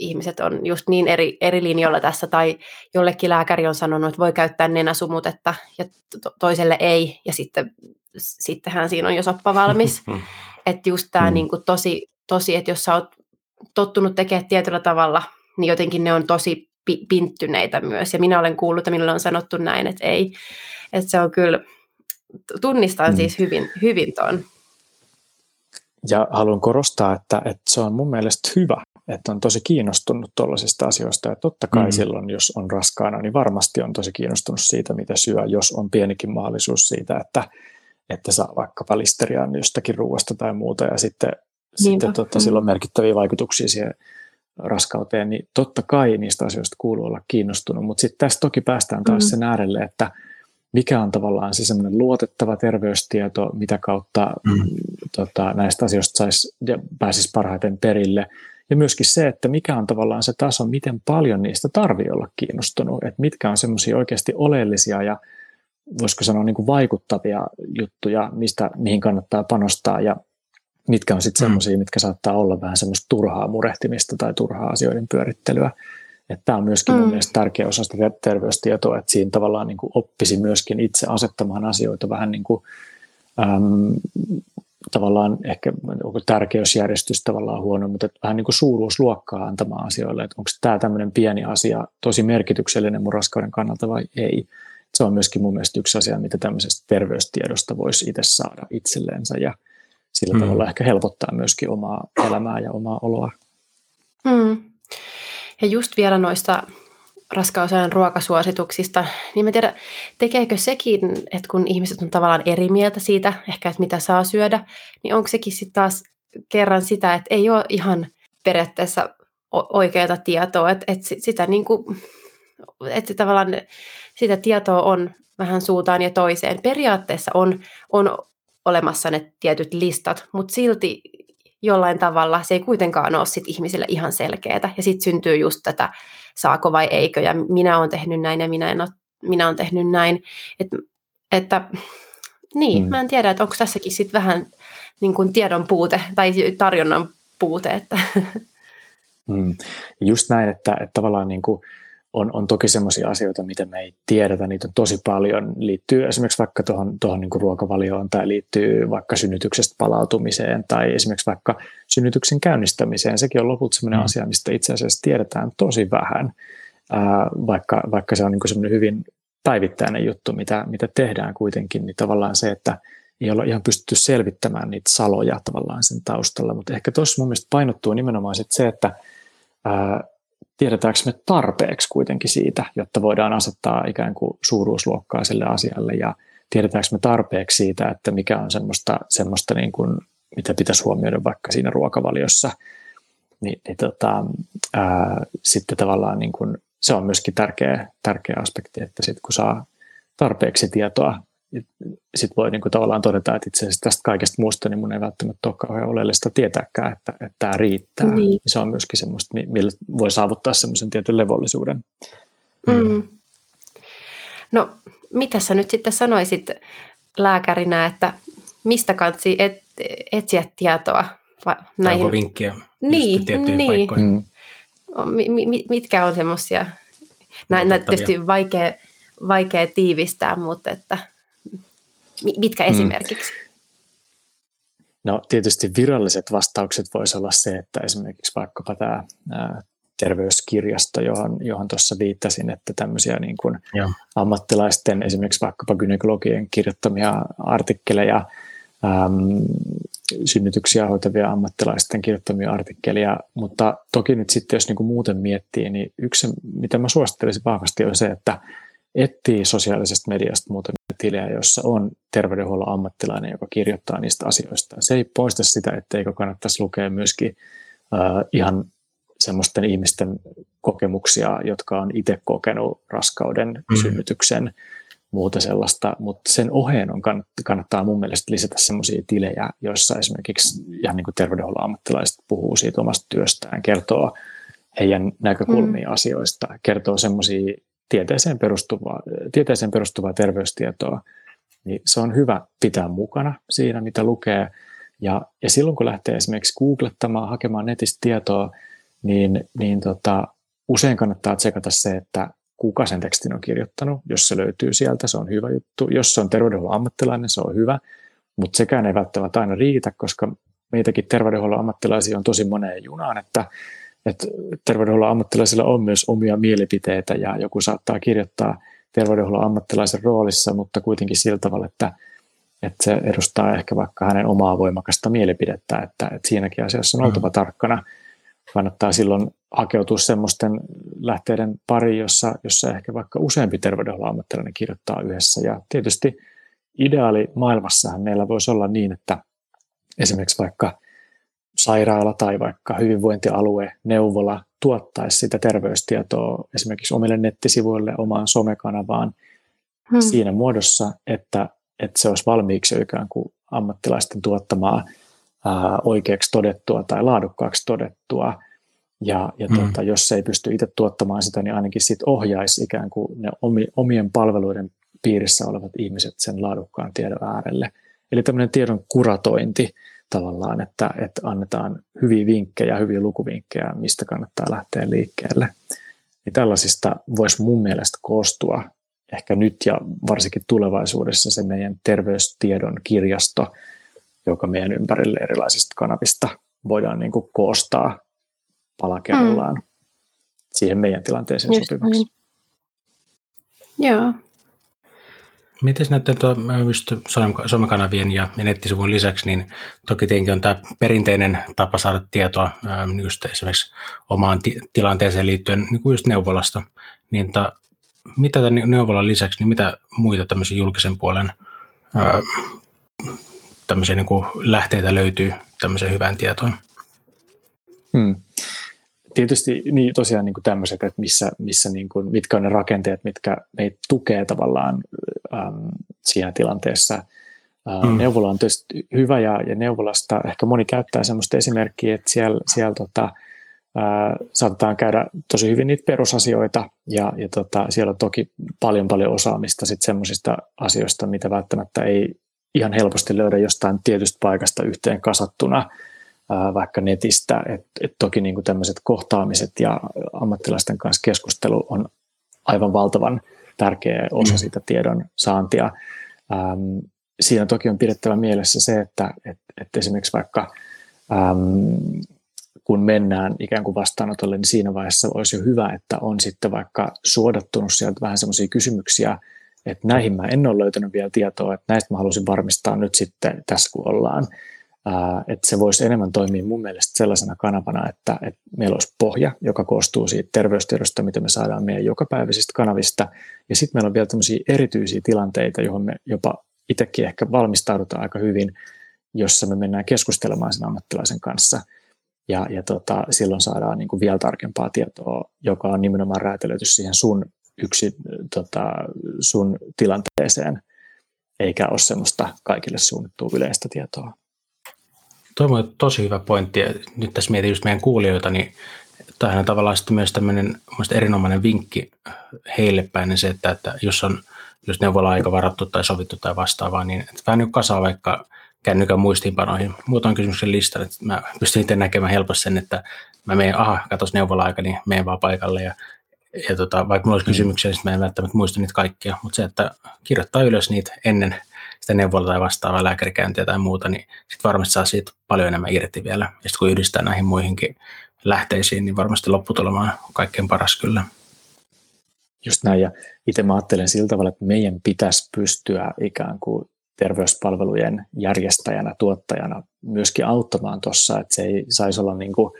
Speaker 1: ihmiset on just niin eri, eri linjoilla tässä, tai jollekin lääkäri on sanonut, että voi käyttää nenäsumutetta ja to- toiselle ei, ja sitten, sittenhän siinä on jo soppa valmis. että just tämä mm. niin kuin tosi, tosi, että jos sä oot tottunut tekemään tietyllä tavalla, niin jotenkin ne on tosi pi- pinttyneitä myös, ja minä olen kuullut, että minulle on sanottu näin, että ei, että se on kyllä, tunnistan mm. siis hyvin, hyvin tuon.
Speaker 2: Ja haluan korostaa, että, että se on mun mielestä hyvä, että on tosi kiinnostunut tuollaisista asioista. Ja totta kai mm. silloin, jos on raskaana, niin varmasti on tosi kiinnostunut siitä, mitä syö, jos on pienikin mahdollisuus siitä, että, että saa vaikka listeriaan jostakin ruoasta tai muuta. Ja sitten, sitten totta, mm. sillä on merkittäviä vaikutuksia siihen raskauteen, niin totta kai niistä asioista kuuluu olla kiinnostunut. Mutta sitten tässä toki päästään taas mm. sen äärelle, että mikä on tavallaan se semmoinen luotettava terveystieto, mitä kautta mm. tota, näistä asioista saisi ja pääsisi parhaiten perille – ja myöskin se, että mikä on tavallaan se taso, miten paljon niistä tarvii olla kiinnostunut, että mitkä on semmoisia oikeasti oleellisia ja voisiko sanoa niin kuin vaikuttavia juttuja, mistä, mihin kannattaa panostaa ja mitkä on sitten mm. semmoisia, mitkä saattaa olla vähän semmoista turhaa murehtimista tai turhaa asioiden pyörittelyä. Että tämä on myöskin mm. mun mielestä tärkeä osa sitä terveystietoa, että siinä tavallaan niin kuin oppisi myöskin itse asettamaan asioita vähän niin kuin, äm, tavallaan ehkä onko tärkeysjärjestys tavallaan huono, mutta vähän niin kuin suuruusluokkaa antamaan asioille, että onko tämä tämmöinen pieni asia tosi merkityksellinen mun raskauden kannalta vai ei. Se se on myöskin mun mielestä yksi asia, mitä tämmöisestä terveystiedosta voisi itse saada itselleensä ja sillä mm. tavalla ehkä helpottaa myöskin omaa elämää ja omaa oloa.
Speaker 1: Mm. Ja just vielä noista raskausajan ruokasuosituksista, niin mä tiedän, tekeekö sekin, että kun ihmiset on tavallaan eri mieltä siitä, ehkä että mitä saa syödä, niin onko sekin sitten taas kerran sitä, että ei ole ihan periaatteessa oikeaa tietoa, että, että sitä niin kuin, että tavallaan sitä tietoa on vähän suuntaan ja toiseen. Periaatteessa on, on olemassa ne tietyt listat, mutta silti jollain tavalla se ei kuitenkaan ole sit ihmisille ihan selkeää. Ja sitten syntyy just tätä saako vai eikö, ja minä olen tehnyt näin ja minä en ole, minä olen tehnyt näin. Et, että niin, mm. mä en tiedä, että onko tässäkin sitten vähän niin kuin tiedon puute tai tarjonnan puute. Että.
Speaker 2: Mm. Just näin, että, että tavallaan niin kuin on, on toki sellaisia asioita, mitä me ei tiedetä, niitä on tosi paljon, liittyy esimerkiksi vaikka tuohon, tuohon niin ruokavalioon tai liittyy vaikka synnytyksestä palautumiseen tai esimerkiksi vaikka synnytyksen käynnistämiseen. Sekin on lopulta sellainen mm. asia, mistä itse asiassa tiedetään tosi vähän, ää, vaikka, vaikka se on niin sellainen hyvin päivittäinen juttu, mitä, mitä tehdään kuitenkin, niin tavallaan se, että ei olla ihan pystytty selvittämään niitä saloja tavallaan sen taustalla, mutta ehkä tuossa mun mielestä painottuu nimenomaan sit se, että ää, tiedetäänkö me tarpeeksi kuitenkin siitä, jotta voidaan asettaa ikään kuin suuruusluokkaa sille asialle ja tiedetäänkö me tarpeeksi siitä, että mikä on semmoista, semmoista niin kuin, mitä pitäisi huomioida vaikka siinä ruokavaliossa, niin, niin tota, ää, sitten tavallaan niin kuin, se on myöskin tärkeä, tärkeä aspekti, että sitten kun saa tarpeeksi tietoa sitten voi niin kuin tavallaan todeta, että itse asiassa tästä kaikesta muusta niin mun ei välttämättä ole kauhean oleellista tietääkään, että, että tämä riittää. Niin. Se on myöskin semmoista, millä voi saavuttaa semmoisen tietyn levollisuuden. Mm.
Speaker 1: No, mitä sä nyt sitten sanoisit lääkärinä, että mistä kansi et, etsiä tietoa?
Speaker 3: Va- näihin... Onko vinkkiä
Speaker 1: niin, niin. Mm. Mitkä on semmoisia, näin tietysti vaikea, vaikea tiivistää, mutta että Mitkä mm. esimerkiksi?
Speaker 2: No tietysti viralliset vastaukset voisi olla se, että esimerkiksi vaikkapa tämä terveyskirjasto, johon, johon tuossa viittasin, että tämmöisiä niin kuin ammattilaisten, esimerkiksi vaikkapa gynekologien kirjoittamia artikkeleja, äm, synnytyksiä hoitavia ammattilaisten kirjoittamia artikkeleja, mutta toki nyt sitten, jos niin kuin muuten miettii, niin yksi, mitä mä suosittelisin vahvasti, on se, että etsii sosiaalisesta mediasta muutamia tilejä, jossa on terveydenhuollon ammattilainen, joka kirjoittaa niistä asioista. Se ei poista sitä, etteikö kannattaisi lukea myöskin äh, ihan semmoisten ihmisten kokemuksia, jotka on itse kokenut raskauden, mm. synnytyksen, muuta sellaista, mutta sen oheen on kannattaa mun mielestä lisätä semmoisia tilejä, joissa esimerkiksi ihan niin kuin terveydenhuollon ammattilaiset puhuu siitä omasta työstään, kertoo heidän näkökulmia mm. asioista, kertoo semmoisia tieteeseen perustuvaa, tieteeseen perustuvaa terveystietoa, niin se on hyvä pitää mukana siinä, mitä lukee. Ja, ja silloin kun lähtee esimerkiksi googlettamaan, hakemaan netistä tietoa, niin, niin tota, usein kannattaa tsekata se, että kuka sen tekstin on kirjoittanut. Jos se löytyy sieltä, se on hyvä juttu. Jos se on terveydenhuollon ammattilainen, se on hyvä. Mutta sekään ei välttämättä aina riitä, koska meitäkin terveydenhuollon ammattilaisia on tosi moneen junaan, että että terveydenhuollon ammattilaisilla on myös omia mielipiteitä ja joku saattaa kirjoittaa terveydenhuollon ammattilaisen roolissa, mutta kuitenkin sillä tavalla, että, että se edustaa ehkä vaikka hänen omaa voimakasta mielipidettä, että, että siinäkin asiassa on oltava mm. tarkkana. Kannattaa silloin hakeutua semmoisten lähteiden pari, jossa, jossa ehkä vaikka useampi terveydenhuollon ammattilainen kirjoittaa yhdessä. Ja tietysti ideaali maailmassahan meillä voisi olla niin, että esimerkiksi vaikka – sairaala tai vaikka hyvinvointialue, neuvola tuottaisi sitä terveystietoa esimerkiksi omille nettisivuille, omaan somekanavaan hmm. siinä muodossa, että, että se olisi valmiiksi ikään kuin ammattilaisten tuottamaa ää, oikeaksi todettua tai laadukkaaksi todettua. Ja, ja hmm. tuota, jos se ei pysty itse tuottamaan sitä, niin ainakin sit ohjaisi ikään kuin ne omi, omien palveluiden piirissä olevat ihmiset sen laadukkaan tiedon äärelle. Eli tämmöinen tiedon kuratointi tavallaan, että, että annetaan hyviä vinkkejä, hyviä lukuvinkkejä, mistä kannattaa lähteä liikkeelle. Niin tällaisista voisi mun mielestä koostua ehkä nyt ja varsinkin tulevaisuudessa se meidän terveystiedon kirjasto, joka meidän ympärille erilaisista kanavista voidaan niin kuin koostaa palakerrallaan mm. siihen meidän tilanteeseen Just sopivaksi.
Speaker 1: Niin. Joo.
Speaker 3: Miten näiden somekanavien ja, nettisivun lisäksi, niin toki tietenkin on tämä perinteinen tapa saada tietoa just esimerkiksi omaan ti- tilanteeseen liittyen niin kuin just neuvolasta. Niin ta, mitä tämän neuvolan lisäksi, niin mitä muita tämmöisiä julkisen puolen ää, niin kuin lähteitä löytyy tämmöiseen hyvään tietoon?
Speaker 2: Hmm tietysti niin tosiaan niin kuin tämmöiset, että missä, missä niin kuin, mitkä on ne rakenteet, mitkä meitä tukee tavallaan äm, siinä tilanteessa. Ä, mm. Neuvola on tietysti hyvä ja, ja neuvolasta ehkä moni käyttää semmoista esimerkkiä, että siellä, siellä tota, ää, saatetaan käydä tosi hyvin niitä perusasioita ja, ja tota, siellä on toki paljon paljon osaamista sitten semmoisista asioista, mitä välttämättä ei ihan helposti löydä jostain tietystä paikasta yhteen kasattuna – vaikka netistä. Et, et toki niin kuin tämmöiset kohtaamiset ja ammattilaisten kanssa keskustelu on aivan valtavan tärkeä osa mm. sitä tiedon saantia. Ähm, siinä toki on pidettävä mielessä se, että et, et esimerkiksi vaikka ähm, kun mennään ikään kuin vastaanotolle, niin siinä vaiheessa olisi jo hyvä, että on sitten vaikka suodattunut sieltä vähän semmoisia kysymyksiä, että näihin mä en ole löytänyt vielä tietoa, että näistä mä halusin varmistaa nyt sitten tässä kun ollaan että se voisi enemmän toimia mun mielestä sellaisena kanavana, että, että meillä olisi pohja, joka koostuu siitä terveystiedosta, mitä me saadaan meidän jokapäiväisistä kanavista, ja sitten meillä on vielä tämmöisiä erityisiä tilanteita, johon me jopa itsekin ehkä valmistaudutaan aika hyvin, jossa me mennään keskustelemaan sen ammattilaisen kanssa, ja, ja tota, silloin saadaan niin kuin vielä tarkempaa tietoa, joka on nimenomaan räätälöity siihen sun, yksi, tota, sun tilanteeseen, eikä ole semmoista kaikille suunnittua yleistä tietoa.
Speaker 3: Tuo on tosi hyvä pointti. Ja nyt tässä mietin just meidän kuulijoita, niin tämähän on tavallaan sitten myös tämmöinen erinomainen vinkki heille päin, niin se, että, että jos on jos neuvola aika varattu tai sovittu tai vastaavaa, niin että vähän niin kasaa vaikka kännykän muistiinpanoihin muutaman kysymyksen listan, että mä pystyn itse näkemään helposti sen, että mä menen, aha, katos neuvola-aika, niin menen vaan paikalle ja, ja tota, vaikka mulla olisi mm. kysymyksiä, niin mä en välttämättä muista niitä kaikkia, mutta se, että kirjoittaa ylös niitä ennen sitä neuvola tai vastaavaa lääkärikäyntiä tai muuta, niin sitten varmasti saa siitä paljon enemmän irti vielä. Ja sitten kun yhdistää näihin muihinkin lähteisiin, niin varmasti lopputulema on kaikkein paras kyllä.
Speaker 2: Just näin, ja itse mä ajattelen sillä tavalla, että meidän pitäisi pystyä ikään kuin terveyspalvelujen järjestäjänä, tuottajana myöskin auttamaan tuossa, että se ei saisi olla niin kuin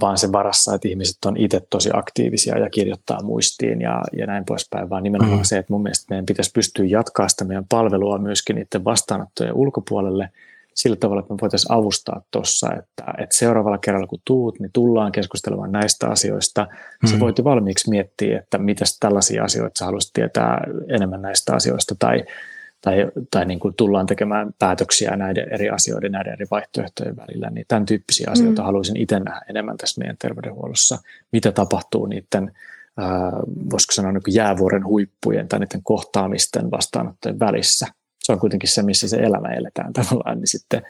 Speaker 2: vaan sen varassa, että ihmiset on itse tosi aktiivisia ja kirjoittaa muistiin ja, ja näin poispäin, vaan nimenomaan mm. se, että mun mielestä meidän pitäisi pystyä jatkaa sitä meidän palvelua myöskin niiden vastaanottojen ulkopuolelle sillä tavalla, että me voitaisiin avustaa tuossa, että, että seuraavalla kerralla kun tuut, niin tullaan keskustelemaan näistä asioista. Mm. Sä voit jo valmiiksi miettiä, että mitä tällaisia asioita sä haluaisit tietää enemmän näistä asioista tai tai, tai niin kuin tullaan tekemään päätöksiä näiden eri asioiden, näiden eri vaihtoehtojen välillä, niin tämän tyyppisiä asioita mm. haluaisin itse nähdä enemmän tässä meidän terveydenhuollossa. Mitä tapahtuu niiden, äh, voisiko sanoa niin jäävuoren huippujen tai niiden kohtaamisten vastaanottojen välissä. Se on kuitenkin se, missä se elämä eletään tavallaan, niin sitten,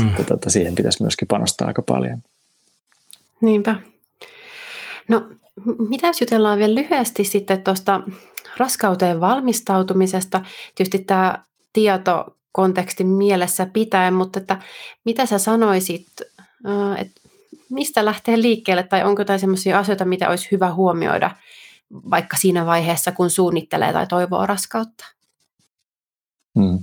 Speaker 2: mm. sitten tota, siihen pitäisi myöskin panostaa aika paljon.
Speaker 1: Niinpä. No, mitä jos jutellaan vielä lyhyesti sitten tuosta raskauteen valmistautumisesta. Tietysti tämä tieto kontekstin mielessä pitäen, mutta että mitä sä sanoisit, että mistä lähtee liikkeelle tai onko jotain sellaisia asioita, mitä olisi hyvä huomioida vaikka siinä vaiheessa, kun suunnittelee tai toivoo raskautta?
Speaker 2: Hmm.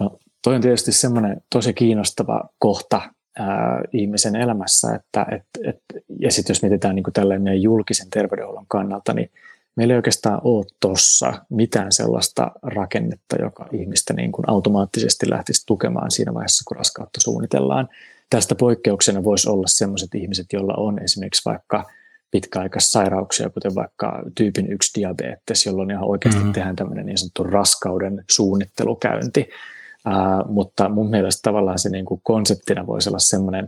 Speaker 2: No, toi on tietysti semmoinen tosi kiinnostava kohta ää, ihmisen elämässä, että et, et, ja sitten jos mietitään niin tällä meidän julkisen terveydenhuollon kannalta, niin meillä ei oikeastaan ole tuossa mitään sellaista rakennetta, joka ihmistä niin kuin automaattisesti lähtisi tukemaan siinä vaiheessa, kun raskautta suunnitellaan. Tästä poikkeuksena voisi olla sellaiset ihmiset, joilla on esimerkiksi vaikka pitkäaikaissairauksia, kuten vaikka tyypin 1 diabetes, jolloin ihan oikeasti mm-hmm. tehdään tämmöinen niin sanottu raskauden suunnittelukäynti. Uh, mutta mun mielestä tavallaan se niin kuin konseptina voisi olla semmoinen,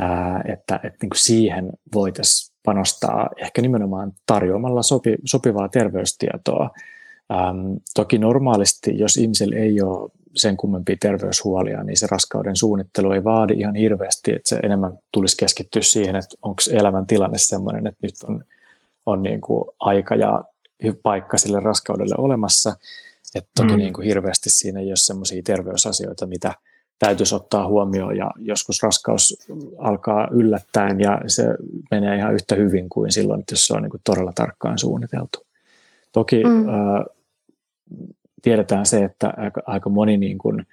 Speaker 2: uh, että, että niin kuin siihen voitaisiin panostaa ehkä nimenomaan tarjoamalla sopi, sopivaa terveystietoa. Ähm, toki normaalisti, jos ihmisellä ei ole sen kummempia terveyshuolia, niin se raskauden suunnittelu ei vaadi ihan hirveästi, että se enemmän tulisi keskittyä siihen, että onko elämän tilanne sellainen, että nyt on, on niin kuin aika ja paikka sille raskaudelle olemassa. Että toki mm. niin kuin hirveästi siinä ei ole sellaisia terveysasioita, mitä täytyisi ottaa huomioon ja joskus raskaus alkaa yllättäen ja se menee ihan yhtä hyvin kuin silloin, jos se on niin kuin todella tarkkaan suunniteltu. Toki mm. äh, tiedetään se, että aika, aika moni niin kuin,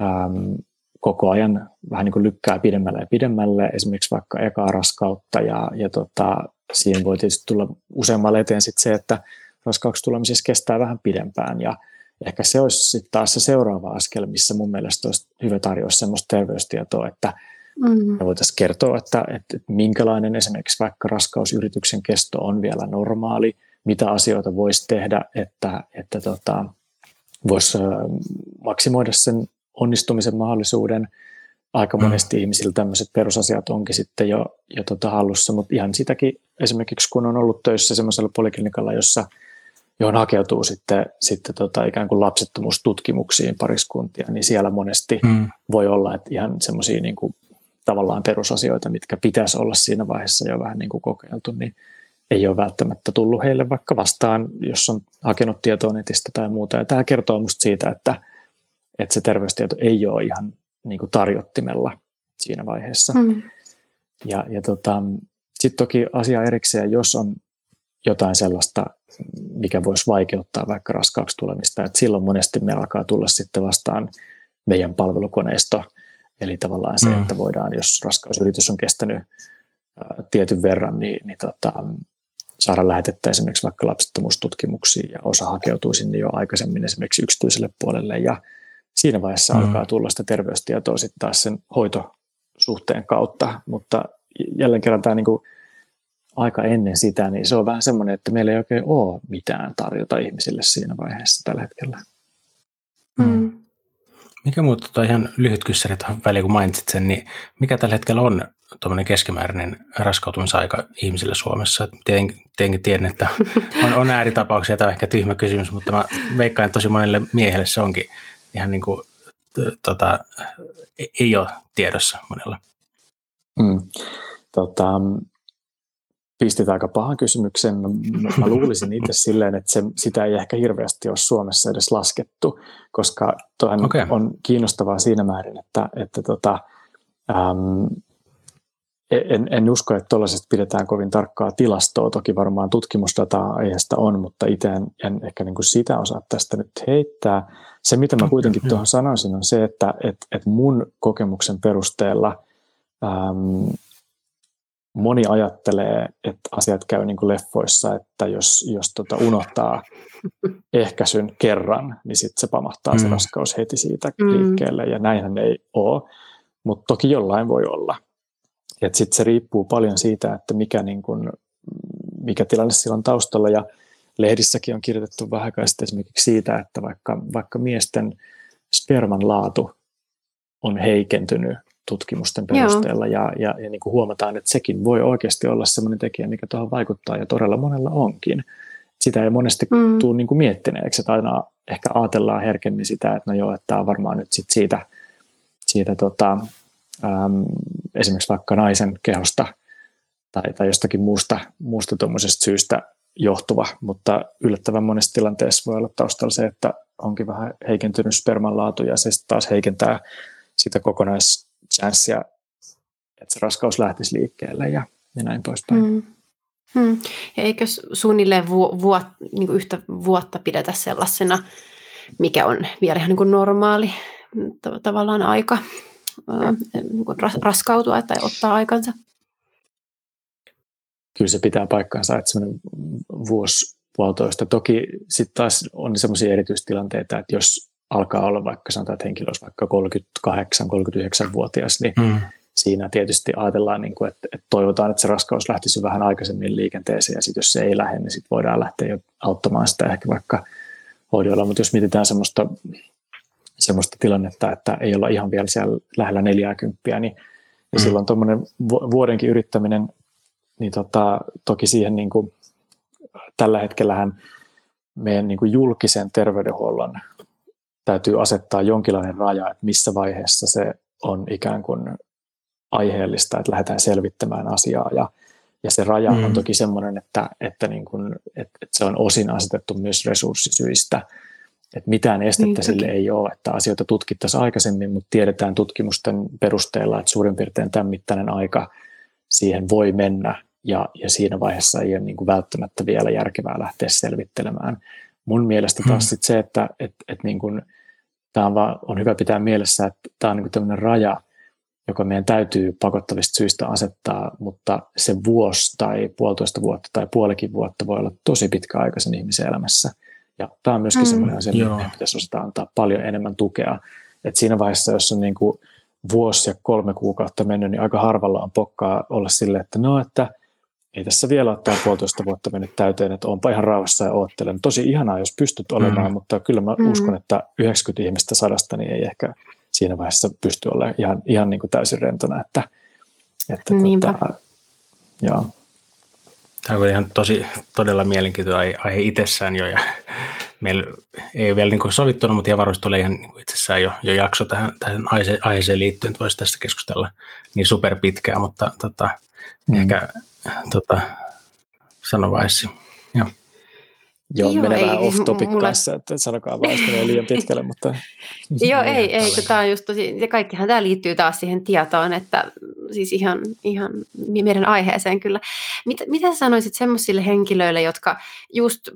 Speaker 2: äm, koko ajan vähän niin kuin lykkää pidemmälle ja pidemmälle, esimerkiksi vaikka ekaa raskautta, ja, ja tota, siinä voi tietysti tulla useammalle eteen sit se, että raskauksi tulemisessa kestää vähän pidempään, ja ehkä se olisi sitten taas se seuraava askel, missä mun mielestä olisi hyvä tarjoa sellaista terveystietoa, että mm. me voitaisiin kertoa, että, että, että minkälainen esimerkiksi vaikka raskausyrityksen kesto on vielä normaali, mitä asioita voisi tehdä, että, että tota, voisi maksimoida sen onnistumisen mahdollisuuden. Aika mm. monesti mm. ihmisillä tämmöiset perusasiat onkin sitten jo, jo tota hallussa, mutta ihan sitäkin esimerkiksi kun on ollut töissä semmoisella poliklinikalla, jossa johon hakeutuu sitten, sitten tota ikään kuin lapsettomuustutkimuksiin pariskuntia, niin siellä monesti mm. voi olla, että ihan semmoisia niin kuin, tavallaan perusasioita, mitkä pitäisi olla siinä vaiheessa jo vähän niin kuin kokeiltu, niin ei ole välttämättä tullut heille vaikka vastaan, jos on hakenut tietoa netistä tai muuta. Ja tämä kertoo minusta siitä, että, että se terveystieto ei ole ihan niin kuin tarjottimella siinä vaiheessa. Mm. Ja, ja tota, sitten toki asia erikseen, jos on jotain sellaista, mikä voisi vaikeuttaa vaikka raskaaksi tulemista, että silloin monesti me alkaa tulla sitten vastaan meidän palvelukoneisto, eli tavallaan se, mm. että voidaan, jos raskausyritys on kestänyt tietyn verran, niin, niin tota, saada lähetettä esimerkiksi vaikka lapsettomuustutkimuksiin ja osa hakeutuu sinne jo aikaisemmin esimerkiksi yksityiselle puolelle ja siinä vaiheessa mm. alkaa tulla sitä terveystietoa sitten taas sen hoitosuhteen kautta, mutta jälleen kerran tämä niin kuin aika ennen sitä, niin se on vähän semmoinen, että meillä ei oikein ole mitään tarjota ihmisille siinä vaiheessa tällä hetkellä.
Speaker 3: Mm. Mikä muuta tota ihan lyhyt kyssäri tuohon väliin, kun mainitsit sen, niin mikä tällä hetkellä on tuommoinen keskimääräinen raskautumisaika ihmisillä Suomessa? Tietenkin tiedän, että on, on ääritapauksia, tämä on ehkä tyhmä kysymys, mutta mä veikkaan, että tosi monelle miehelle se onkin ihan niin kuin, tota, ei ole tiedossa monella.
Speaker 2: Mm. Tota, pistit aika pahan kysymyksen. Mä luulisin itse silleen, että se, sitä ei ehkä hirveästi ole Suomessa edes laskettu, koska tuohan okay. on kiinnostavaa siinä määrin, että, että tota, äm, en, en usko, että tuollaisesta pidetään kovin tarkkaa tilastoa. Toki varmaan tutkimusdataa aiheesta on, mutta itse en, en ehkä niin kuin sitä osaa tästä nyt heittää. Se, mitä mä kuitenkin tuohon sanoisin, on se, että et, et mun kokemuksen perusteella äm, moni ajattelee, että asiat käy niin kuin leffoissa, että jos, jos tota unohtaa ehkäisyn kerran, niin sitten se pamahtaa mm. se raskaus heti siitä mm. liikkeelle, ja näinhän ei ole, mutta toki jollain voi olla. Sitten se riippuu paljon siitä, että mikä, niin kun, mikä tilanne siellä on taustalla, ja lehdissäkin on kirjoitettu vähän esimerkiksi siitä, että vaikka, vaikka miesten sperman laatu on heikentynyt tutkimusten perusteella ja, ja, ja niin kuin huomataan, että sekin voi oikeasti olla sellainen tekijä, mikä tuohon vaikuttaa ja todella monella onkin. Sitä ei monesti mm. tule niin kuin miettineeksi, että aina ehkä ajatellaan herkemmin sitä, että no joo, että tämä on varmaan nyt sit siitä, siitä tota, äm, esimerkiksi vaikka naisen kehosta tai, tai jostakin muusta, muusta syystä johtuva, mutta yllättävän monessa tilanteessa voi olla taustalla se, että onkin vähän heikentynyt sperman laatu ja se taas heikentää sitä kokonais, chanssia, että se raskaus lähtisi liikkeelle ja, ja näin poispäin. Mm.
Speaker 1: Hmm. Ja eikö suunnilleen vu, vu, niin yhtä vuotta pidetä sellaisena, mikä on vielä ihan niin kuin normaali tavallaan aika niin kuin raskautua tai ottaa aikansa?
Speaker 2: Kyllä se pitää paikkaansa, että semmoinen vuosi puolitoista. Toki sitten taas on sellaisia erityistilanteita, että jos alkaa olla vaikka sanotaan, että henkilö olisi vaikka 38-39-vuotias, niin mm. siinä tietysti ajatellaan, niin kuin, että, että toivotaan, että se raskaus lähtisi vähän aikaisemmin liikenteeseen ja sitten jos se ei lähde, niin sitten voidaan lähteä jo auttamaan sitä ehkä vaikka hoidoilla, mutta jos mietitään semmoista, semmoista tilannetta, että ei olla ihan vielä siellä lähellä 40, niin, niin mm. silloin tuommoinen vuodenkin yrittäminen, niin tota, toki siihen niin kuin, tällä hetkellähän meidän niin kuin julkisen terveydenhuollon täytyy asettaa jonkinlainen raja, että missä vaiheessa se on ikään kuin aiheellista, että lähdetään selvittämään asiaa. Ja, ja se raja mm. on toki sellainen, että, että, niin kuin, että, että se on osin asetettu myös resurssisyistä. Että mitään estettä niin, sille ei ole, että asioita tutkittaisiin aikaisemmin, mutta tiedetään tutkimusten perusteella, että suurin piirtein tämän mittainen aika siihen voi mennä ja, ja siinä vaiheessa ei ole niin kuin välttämättä vielä järkevää lähteä selvittelemään. mun mielestä taas hmm. sit se, että et, et niin kun, tämä on, vaan, on hyvä pitää mielessä, että tämä on niin tämmöinen raja, joka meidän täytyy pakottavista syistä asettaa, mutta se vuosi tai puolitoista vuotta tai puolikin vuotta voi olla tosi pitkä aika sen ihmisen elämässä. Ja tämä on myöskin mm, semmoinen asia, mihin meidän pitäisi osata antaa paljon enemmän tukea. Et siinä vaiheessa, jos on niin kuin vuosi ja kolme kuukautta mennyt, niin aika harvalla on pokkaa olla sille, että no, että ei tässä vielä ole tämä puolitoista vuotta mennyt täyteen, että onpa ihan rauhassa ja oottelen. Tosi ihanaa, jos pystyt olemaan, mm. mutta kyllä mä mm. uskon, että 90 ihmistä sadasta niin ei ehkä siinä vaiheessa pysty olemaan ihan, ihan niin kuin täysin rentona. Että, että tota, joo.
Speaker 3: Tämä on ihan tosi, todella mielenkiintoinen aihe itsessään jo, ja meillä ei ole vielä niin sovittunut, mutta ihan varmasti tulee ihan niin itsessään jo, jo jakso tähän, tähän aiheeseen liittyen, että voisi tästä keskustella niin super pitkään, mutta tota, mm. ehkä tota, sano vaiheessa. Joo.
Speaker 2: Joo, Joo menee vähän off topic mulla... kanssa, että sanokaa vaan, menee liian pitkälle, mutta...
Speaker 1: Joo, ei, ei, tämä on just tosi, ja kaikkihan tämä liittyy taas siihen tietoon, että siis ihan, ihan meidän aiheeseen kyllä. Mitä, mitä sanoisit semmoisille henkilöille, jotka just,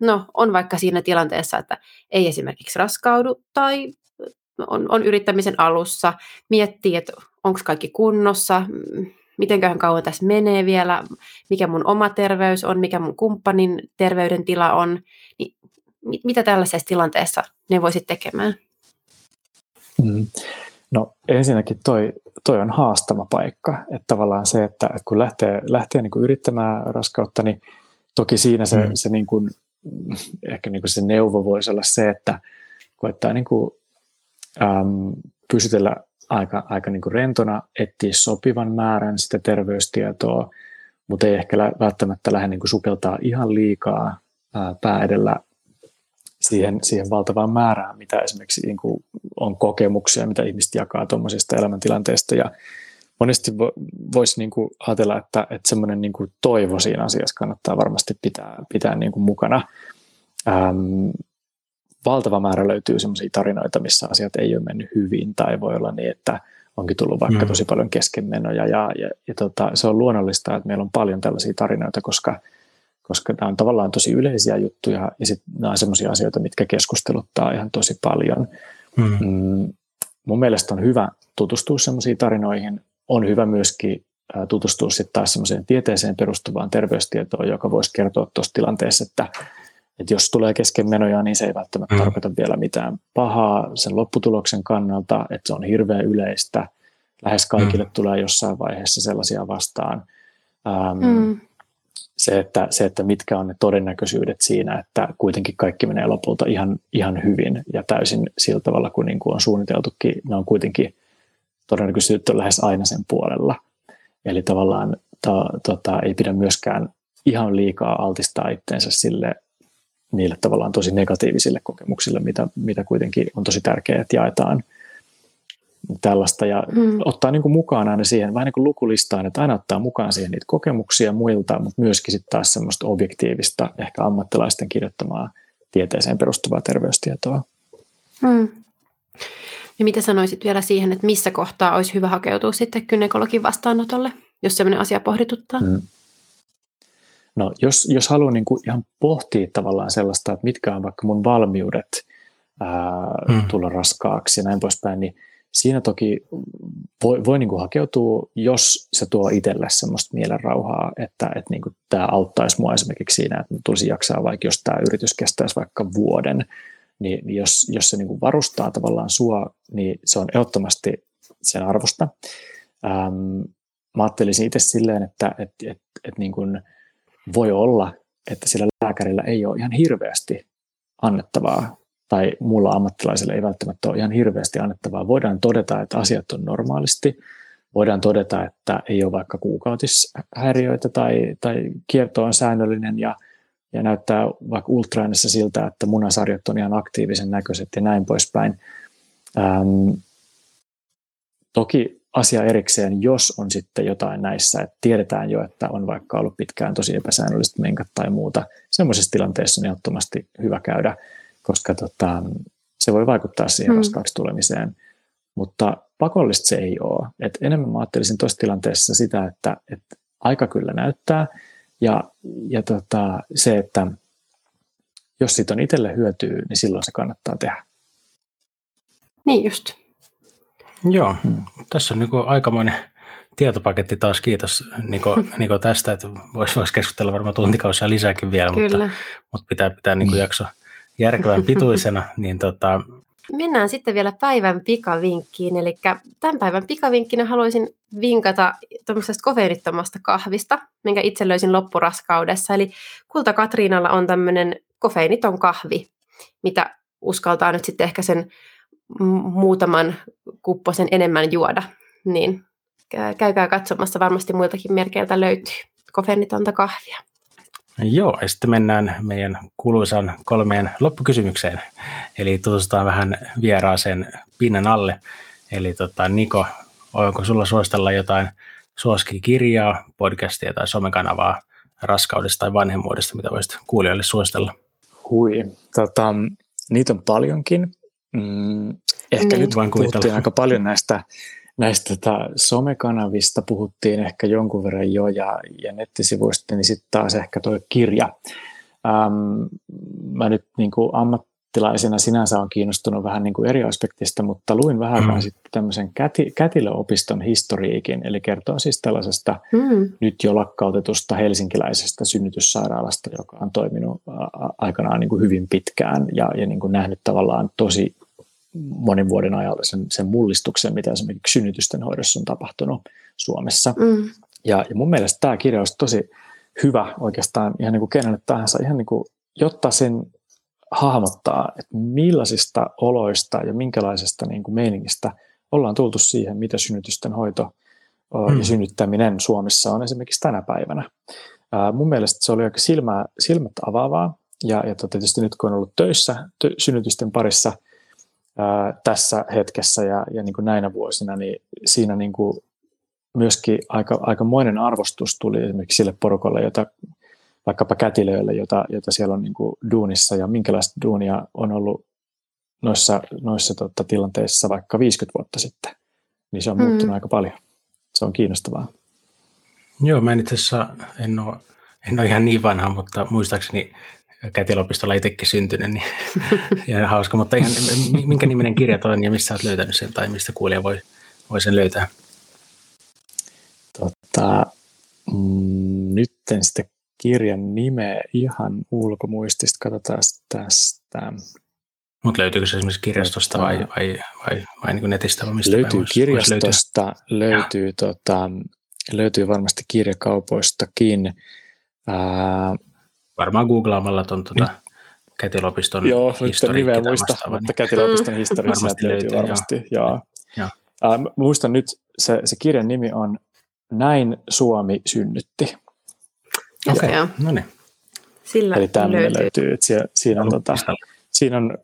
Speaker 1: no, on vaikka siinä tilanteessa, että ei esimerkiksi raskaudu tai on, on yrittämisen alussa, miettii, että onko kaikki kunnossa, mitenköhän kauan tässä menee vielä, mikä mun oma terveys on, mikä mun kumppanin terveydentila on, niin mitä tällaisessa tilanteessa ne voisit tekemään?
Speaker 2: Mm. No ensinnäkin toi, toi on haastava paikka, että tavallaan se, että, että kun lähtee, lähtee niin kuin yrittämään raskautta, niin toki siinä se, mm. se niin kuin, ehkä niin kuin se neuvo voisi olla se, että koettaa niin kuin, äm, pysytellä aika, aika niin kuin rentona, etsiä sopivan määrän sitä terveystietoa, mutta ei ehkä välttämättä lähde niin kuin sukeltaa ihan liikaa ää, pää edellä siihen, siihen valtavaan määrään, mitä esimerkiksi niin kuin on kokemuksia, mitä ihmiset jakaa tuommoisista elämäntilanteista. Ja monesti vo, voisi niin kuin ajatella, että, että semmoinen niin toivo siinä asiassa kannattaa varmasti pitää, pitää niin kuin mukana. Ähm, valtava määrä löytyy sellaisia tarinoita, missä asiat ei ole mennyt hyvin tai voi olla niin, että onkin tullut vaikka tosi paljon keskenmenoja ja, ja, ja tota, se on luonnollista, että meillä on paljon tällaisia tarinoita, koska, koska nämä on tavallaan tosi yleisiä juttuja ja sitten nämä on sellaisia asioita, mitkä keskusteluttaa ihan tosi paljon. Mm. Mm, mun mielestä on hyvä tutustua sellaisiin tarinoihin, on hyvä myöskin tutustua sitten taas semmoiseen tieteeseen perustuvaan terveystietoon, joka voisi kertoa tuossa tilanteessa, että että jos tulee keskenmenoja, niin se ei välttämättä mm. tarkoita vielä mitään pahaa sen lopputuloksen kannalta, että se on hirveän yleistä. Lähes kaikille mm. tulee jossain vaiheessa sellaisia vastaan. Ähm, mm. se, että, se, että mitkä on ne todennäköisyydet siinä, että kuitenkin kaikki menee lopulta ihan, ihan hyvin ja täysin sillä tavalla, kuin, niin kuin on suunniteltukin, ne on kuitenkin todennäköisyydet on lähes aina sen puolella. Eli tavallaan to, tota, ei pidä myöskään ihan liikaa altistaa itseensä sille niille tavallaan tosi negatiivisille kokemuksille, mitä, mitä kuitenkin on tosi tärkeää, että jaetaan tällaista ja hmm. ottaa niin kuin mukaan aina siihen, vähän niin kuin lukulistaan, että aina ottaa mukaan siihen niitä kokemuksia muilta, mutta myöskin sitten taas semmoista objektiivista, ehkä ammattilaisten kirjoittamaa tieteeseen perustuvaa terveystietoa.
Speaker 1: Hmm. Ja mitä sanoisit vielä siihen, että missä kohtaa olisi hyvä hakeutua sitten gynekologin vastaanotolle, jos sellainen asia pohdituttaa? Hmm.
Speaker 2: No jos, jos haluaa niin kuin ihan pohtia tavallaan sellaista, että mitkä on vaikka mun valmiudet ää, mm. tulla raskaaksi ja näin poispäin, niin siinä toki voi, voi niin kuin hakeutua, jos se tuo itselle semmoista mielenrauhaa, että, että niin kuin tämä auttaisi mua esimerkiksi siinä, että tulisi jaksaa vaikka, jos tämä yritys kestäisi vaikka vuoden, niin, niin jos, jos se niin kuin varustaa tavallaan sua, niin se on ehdottomasti sen arvosta. Ähm, mä ajattelisin itse silleen, että et, et, et, et niin kuin, voi olla, että sillä lääkärillä ei ole ihan hirveästi annettavaa tai muulla ammattilaisella ei välttämättä ole ihan hirveästi annettavaa. Voidaan todeta, että asiat on normaalisti. Voidaan todeta, että ei ole vaikka kuukautishäiriöitä tai, tai kierto on säännöllinen ja, ja näyttää vaikka ultrainissa siltä, että munasarjat on ihan aktiivisen näköiset ja näin poispäin. Ähm, toki asia erikseen, jos on sitten jotain näissä, että tiedetään jo, että on vaikka ollut pitkään tosi epäsäännölliset menkat tai muuta. Semmoisessa tilanteessa on ehdottomasti hyvä käydä, koska tota, se voi vaikuttaa siihen hmm. raskaaksi tulemiseen. Mutta pakollista se ei ole. Et enemmän mä ajattelisin tuossa tilanteessa sitä, että, että aika kyllä näyttää. Ja, ja tota, se, että jos siitä on itselle hyötyä, niin silloin se kannattaa tehdä.
Speaker 1: Niin just.
Speaker 3: Joo, hmm. tässä on niin aikamoinen tietopaketti taas. Kiitos Niko, Niko tästä, että voisi vois keskustella varmaan tuntikausia lisääkin vielä, Kyllä. mutta, mutta pitää pitää niin jakso järkevän pituisena. Niin tota...
Speaker 1: Mennään sitten vielä päivän pikavinkkiin. Eli tämän päivän pikavinkkinä haluaisin vinkata tuommoisesta kofeiinittomasta kahvista, minkä itse löysin loppuraskaudessa. Eli Kulta Katriinalla on tämmöinen kofeiniton kahvi, mitä uskaltaa nyt sitten ehkä sen muutaman kupposen enemmän juoda. Niin käykää katsomassa, varmasti muiltakin merkeiltä löytyy kofeinitonta kahvia.
Speaker 3: Joo, ja sitten mennään meidän kuuluisan kolmeen loppukysymykseen. Eli tutustutaan vähän vieraaseen pinnan alle. Eli tota, Niko, onko sulla suositella jotain suosikkikirjaa, podcastia tai somekanavaa raskaudesta tai vanhemmuudesta, mitä voisit kuulijoille suositella?
Speaker 2: Hui, tota, niitä on paljonkin. Mm, ehkä niin. nyt vain puhuttiin aika paljon näistä näistä tota, somekanavista puhuttiin ehkä jonkun verran jo ja, ja nettisivuista, niin sitten taas ehkä tuo kirja. Ähm, mä nyt niin kuin ammattilaisena sinänsä on kiinnostunut vähän niin kuin eri aspektista, mutta luin vähän mm. sitten tämmöisen käti, kätilöopiston historiikin, eli kertoo siis tällaisesta mm. nyt jo lakkautetusta helsinkiläisestä synnytyssairaalasta, joka on toiminut aikanaan niin kuin hyvin pitkään ja, ja niin kuin nähnyt tavallaan tosi monen vuoden ajalta sen, sen mullistuksen, mitä esimerkiksi synnytysten hoidossa on tapahtunut Suomessa. Mm. Ja, ja mun mielestä tämä kirja olisi tosi hyvä oikeastaan ihan niin kuin kenelle tahansa, ihan niin kuin, jotta sen hahmottaa, että millaisista oloista ja minkälaisesta niin kuin meiningistä ollaan tultu siihen, mitä synnytysten hoito mm. ja synnyttäminen Suomessa on esimerkiksi tänä päivänä. Ää, mun mielestä se oli aika silmää, silmät avaavaa, ja, ja tota, tietysti nyt kun on ollut töissä tö, synnytysten parissa – ää, tässä hetkessä ja, ja niin kuin näinä vuosina, niin siinä niin kuin myöskin aika, aikamoinen arvostus tuli esimerkiksi sille porukalle, jota vaikkapa kätilöille, jota, jota siellä on niin kuin duunissa ja minkälaista duunia on ollut noissa, noissa tota, tilanteissa vaikka 50 vuotta sitten, niin se on mm. muuttunut aika paljon. Se on kiinnostavaa.
Speaker 3: Joo, mä en itse asiassa, en ole, en ole ihan niin vanha, mutta muistaakseni kätilöopistolla itsekin syntynyt, niin ja hauska, mutta ihan, minkä niminen kirja on ja missä olet löytänyt sen tai mistä kuulija voi, voi sen löytää?
Speaker 2: Tota, mm, nyt en sitä kirjan nimeä ihan ulkomuistista, katsotaan tästä.
Speaker 3: Mutta löytyykö se esimerkiksi kirjastosta vai, vai, vai, vai niin netistä? Vai mistä
Speaker 2: löytyy voisi, kirjastosta, löytyy, tota, löytyy varmasti kirjakaupoistakin. Ää,
Speaker 3: Varmaan googlaamalla tuon tuota, niin. Kätilöopiston Joo, nyt
Speaker 2: nimeä muista, mutta. Kätilöopiston historia sieltä löytyy, löytyy varmasti. Joo. Joo. Joo. Äh, muistan nyt, se, se kirjan nimi on Näin Suomi synnytti.
Speaker 3: Okei, okay. no niin.
Speaker 2: Sillä Eli tämmöinen löytyy. löytyy että siellä, siinä, on, tota, siinä on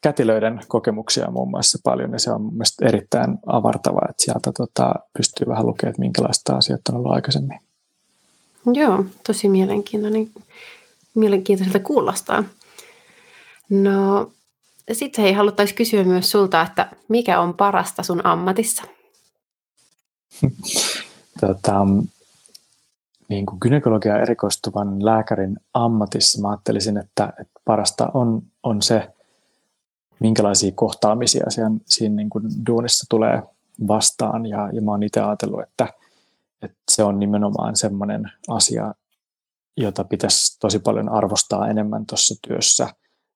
Speaker 2: kätilöiden kokemuksia muun muassa paljon, ja se on mielestäni erittäin avartava, että sieltä tota, pystyy vähän lukemaan, että minkälaista asiat on ollut aikaisemmin.
Speaker 1: Joo, tosi mielenkiintoinen mielenkiintoiselta kuulostaa. No, sitten hei, haluttaisiin kysyä myös sulta, että mikä on parasta sun ammatissa?
Speaker 2: tota, niin kuin gynekologia erikoistuvan lääkärin ammatissa mä ajattelisin, että, että parasta on, on se, minkälaisia kohtaamisia siinä, siinä niin kuin duunissa tulee vastaan. Ja, ja mä oon itse ajatellut, että, että se on nimenomaan semmoinen asia, jota pitäisi tosi paljon arvostaa enemmän tuossa työssä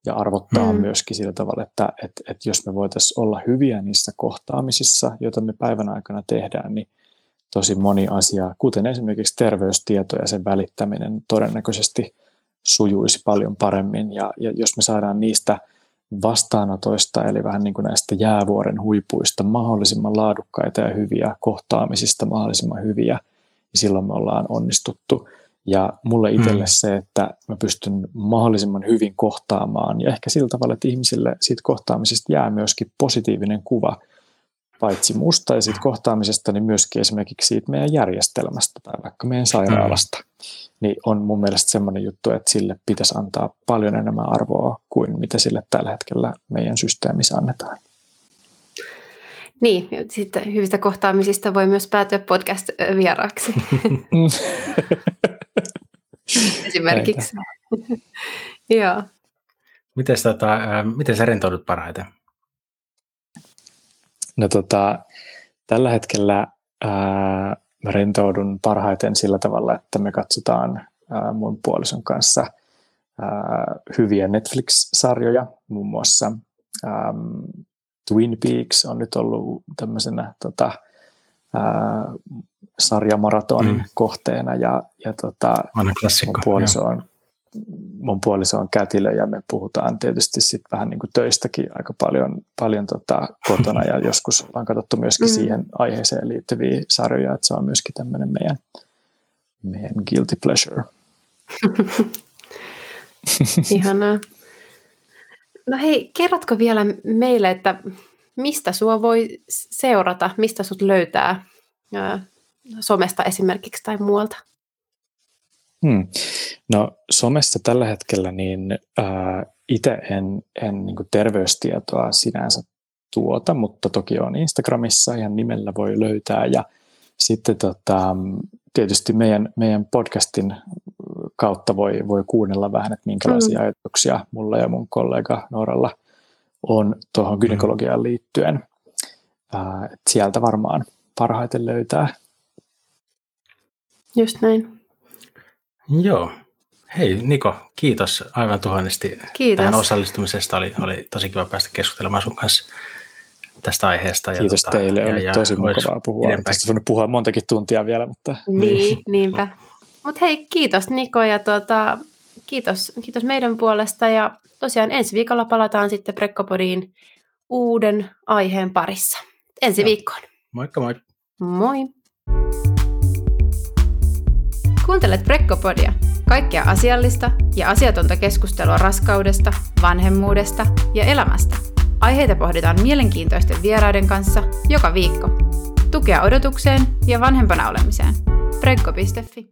Speaker 2: ja arvottaa mm. myöskin sillä tavalla, että, että, että jos me voitaisiin olla hyviä niissä kohtaamisissa, joita me päivän aikana tehdään, niin tosi moni asia, kuten esimerkiksi terveystieto ja sen välittäminen todennäköisesti sujuisi paljon paremmin. Ja, ja jos me saadaan niistä vastaanotoista, eli vähän niin kuin näistä jäävuoren huipuista mahdollisimman laadukkaita ja hyviä kohtaamisista mahdollisimman hyviä, niin silloin me ollaan onnistuttu. Ja mulle itselle mm. se, että mä pystyn mahdollisimman hyvin kohtaamaan ja ehkä sillä tavalla, että ihmisille siitä kohtaamisesta jää myöskin positiivinen kuva, paitsi musta ja siitä kohtaamisesta, niin myöskin esimerkiksi siitä meidän järjestelmästä tai vaikka meidän sairaalasta. Mm. Niin on mun mielestä semmoinen juttu, että sille pitäisi antaa paljon enemmän arvoa kuin mitä sille tällä hetkellä meidän systeemissä annetaan.
Speaker 1: Niin, sitten hyvistä kohtaamisista voi myös päätyä podcast-vieraaksi. Esimerkiksi. Joo.
Speaker 3: Miten, tota, miten sä rentoudut parhaiten?
Speaker 2: No tota, tällä hetkellä ää, mä rentoudun parhaiten sillä tavalla, että me katsotaan ää, mun puolison kanssa ää, hyviä Netflix-sarjoja, muun muassa ää, Twin Peaks on nyt ollut tämmöisenä tota, ää, sarjamaratonin mm. kohteena ja, ja tota, mun puoliso on mun puoliso on kätilö ja me puhutaan tietysti sit vähän niin kuin töistäkin aika paljon, paljon tota kotona ja joskus on katsottu myöskin mm. siihen aiheeseen liittyviä sarjoja, että se on myöskin tämmöinen meidän, meidän guilty pleasure.
Speaker 1: Ihanaa. No hei, kerrotko vielä meille, että mistä sua voi seurata, mistä sut löytää somesta esimerkiksi tai muualta?
Speaker 2: Hmm. No somessa tällä hetkellä niin äh, itse en, en niin terveystietoa sinänsä tuota, mutta toki on Instagramissa ja nimellä voi löytää ja sitten tota, tietysti meidän, meidän podcastin kautta voi, voi kuunnella vähän, että minkälaisia mm. ajatuksia mulla ja mun kollega Nooralla on tuohon mm. gynekologiaan liittyen. Äh, sieltä varmaan parhaiten löytää.
Speaker 1: Just näin.
Speaker 3: Joo. Hei Niko, kiitos aivan tuhannesti kiitos. tähän osallistumisesta. Oli, oli tosi kiva päästä keskustelemaan sun kanssa tästä aiheesta.
Speaker 2: Kiitos ja, tota, teille, oli ja, tosi ja mukavaa puhua. Tästä voinut puhua montakin tuntia vielä. Mutta...
Speaker 1: Niin, niinpä. Mutta hei, kiitos Niko ja tuota, kiitos, kiitos meidän puolesta. Ja tosiaan ensi viikolla palataan sitten Prekkopodiin uuden aiheen parissa. Ensi Joo. viikkoon.
Speaker 3: Moikka moi.
Speaker 1: Moi. Kuuntelet Prekkopodia, kaikkea asiallista ja asiatonta keskustelua raskaudesta, vanhemmuudesta ja elämästä. Aiheita pohditaan mielenkiintoisten vieraiden kanssa joka viikko. Tukea odotukseen ja vanhempana olemiseen. Prekko.fi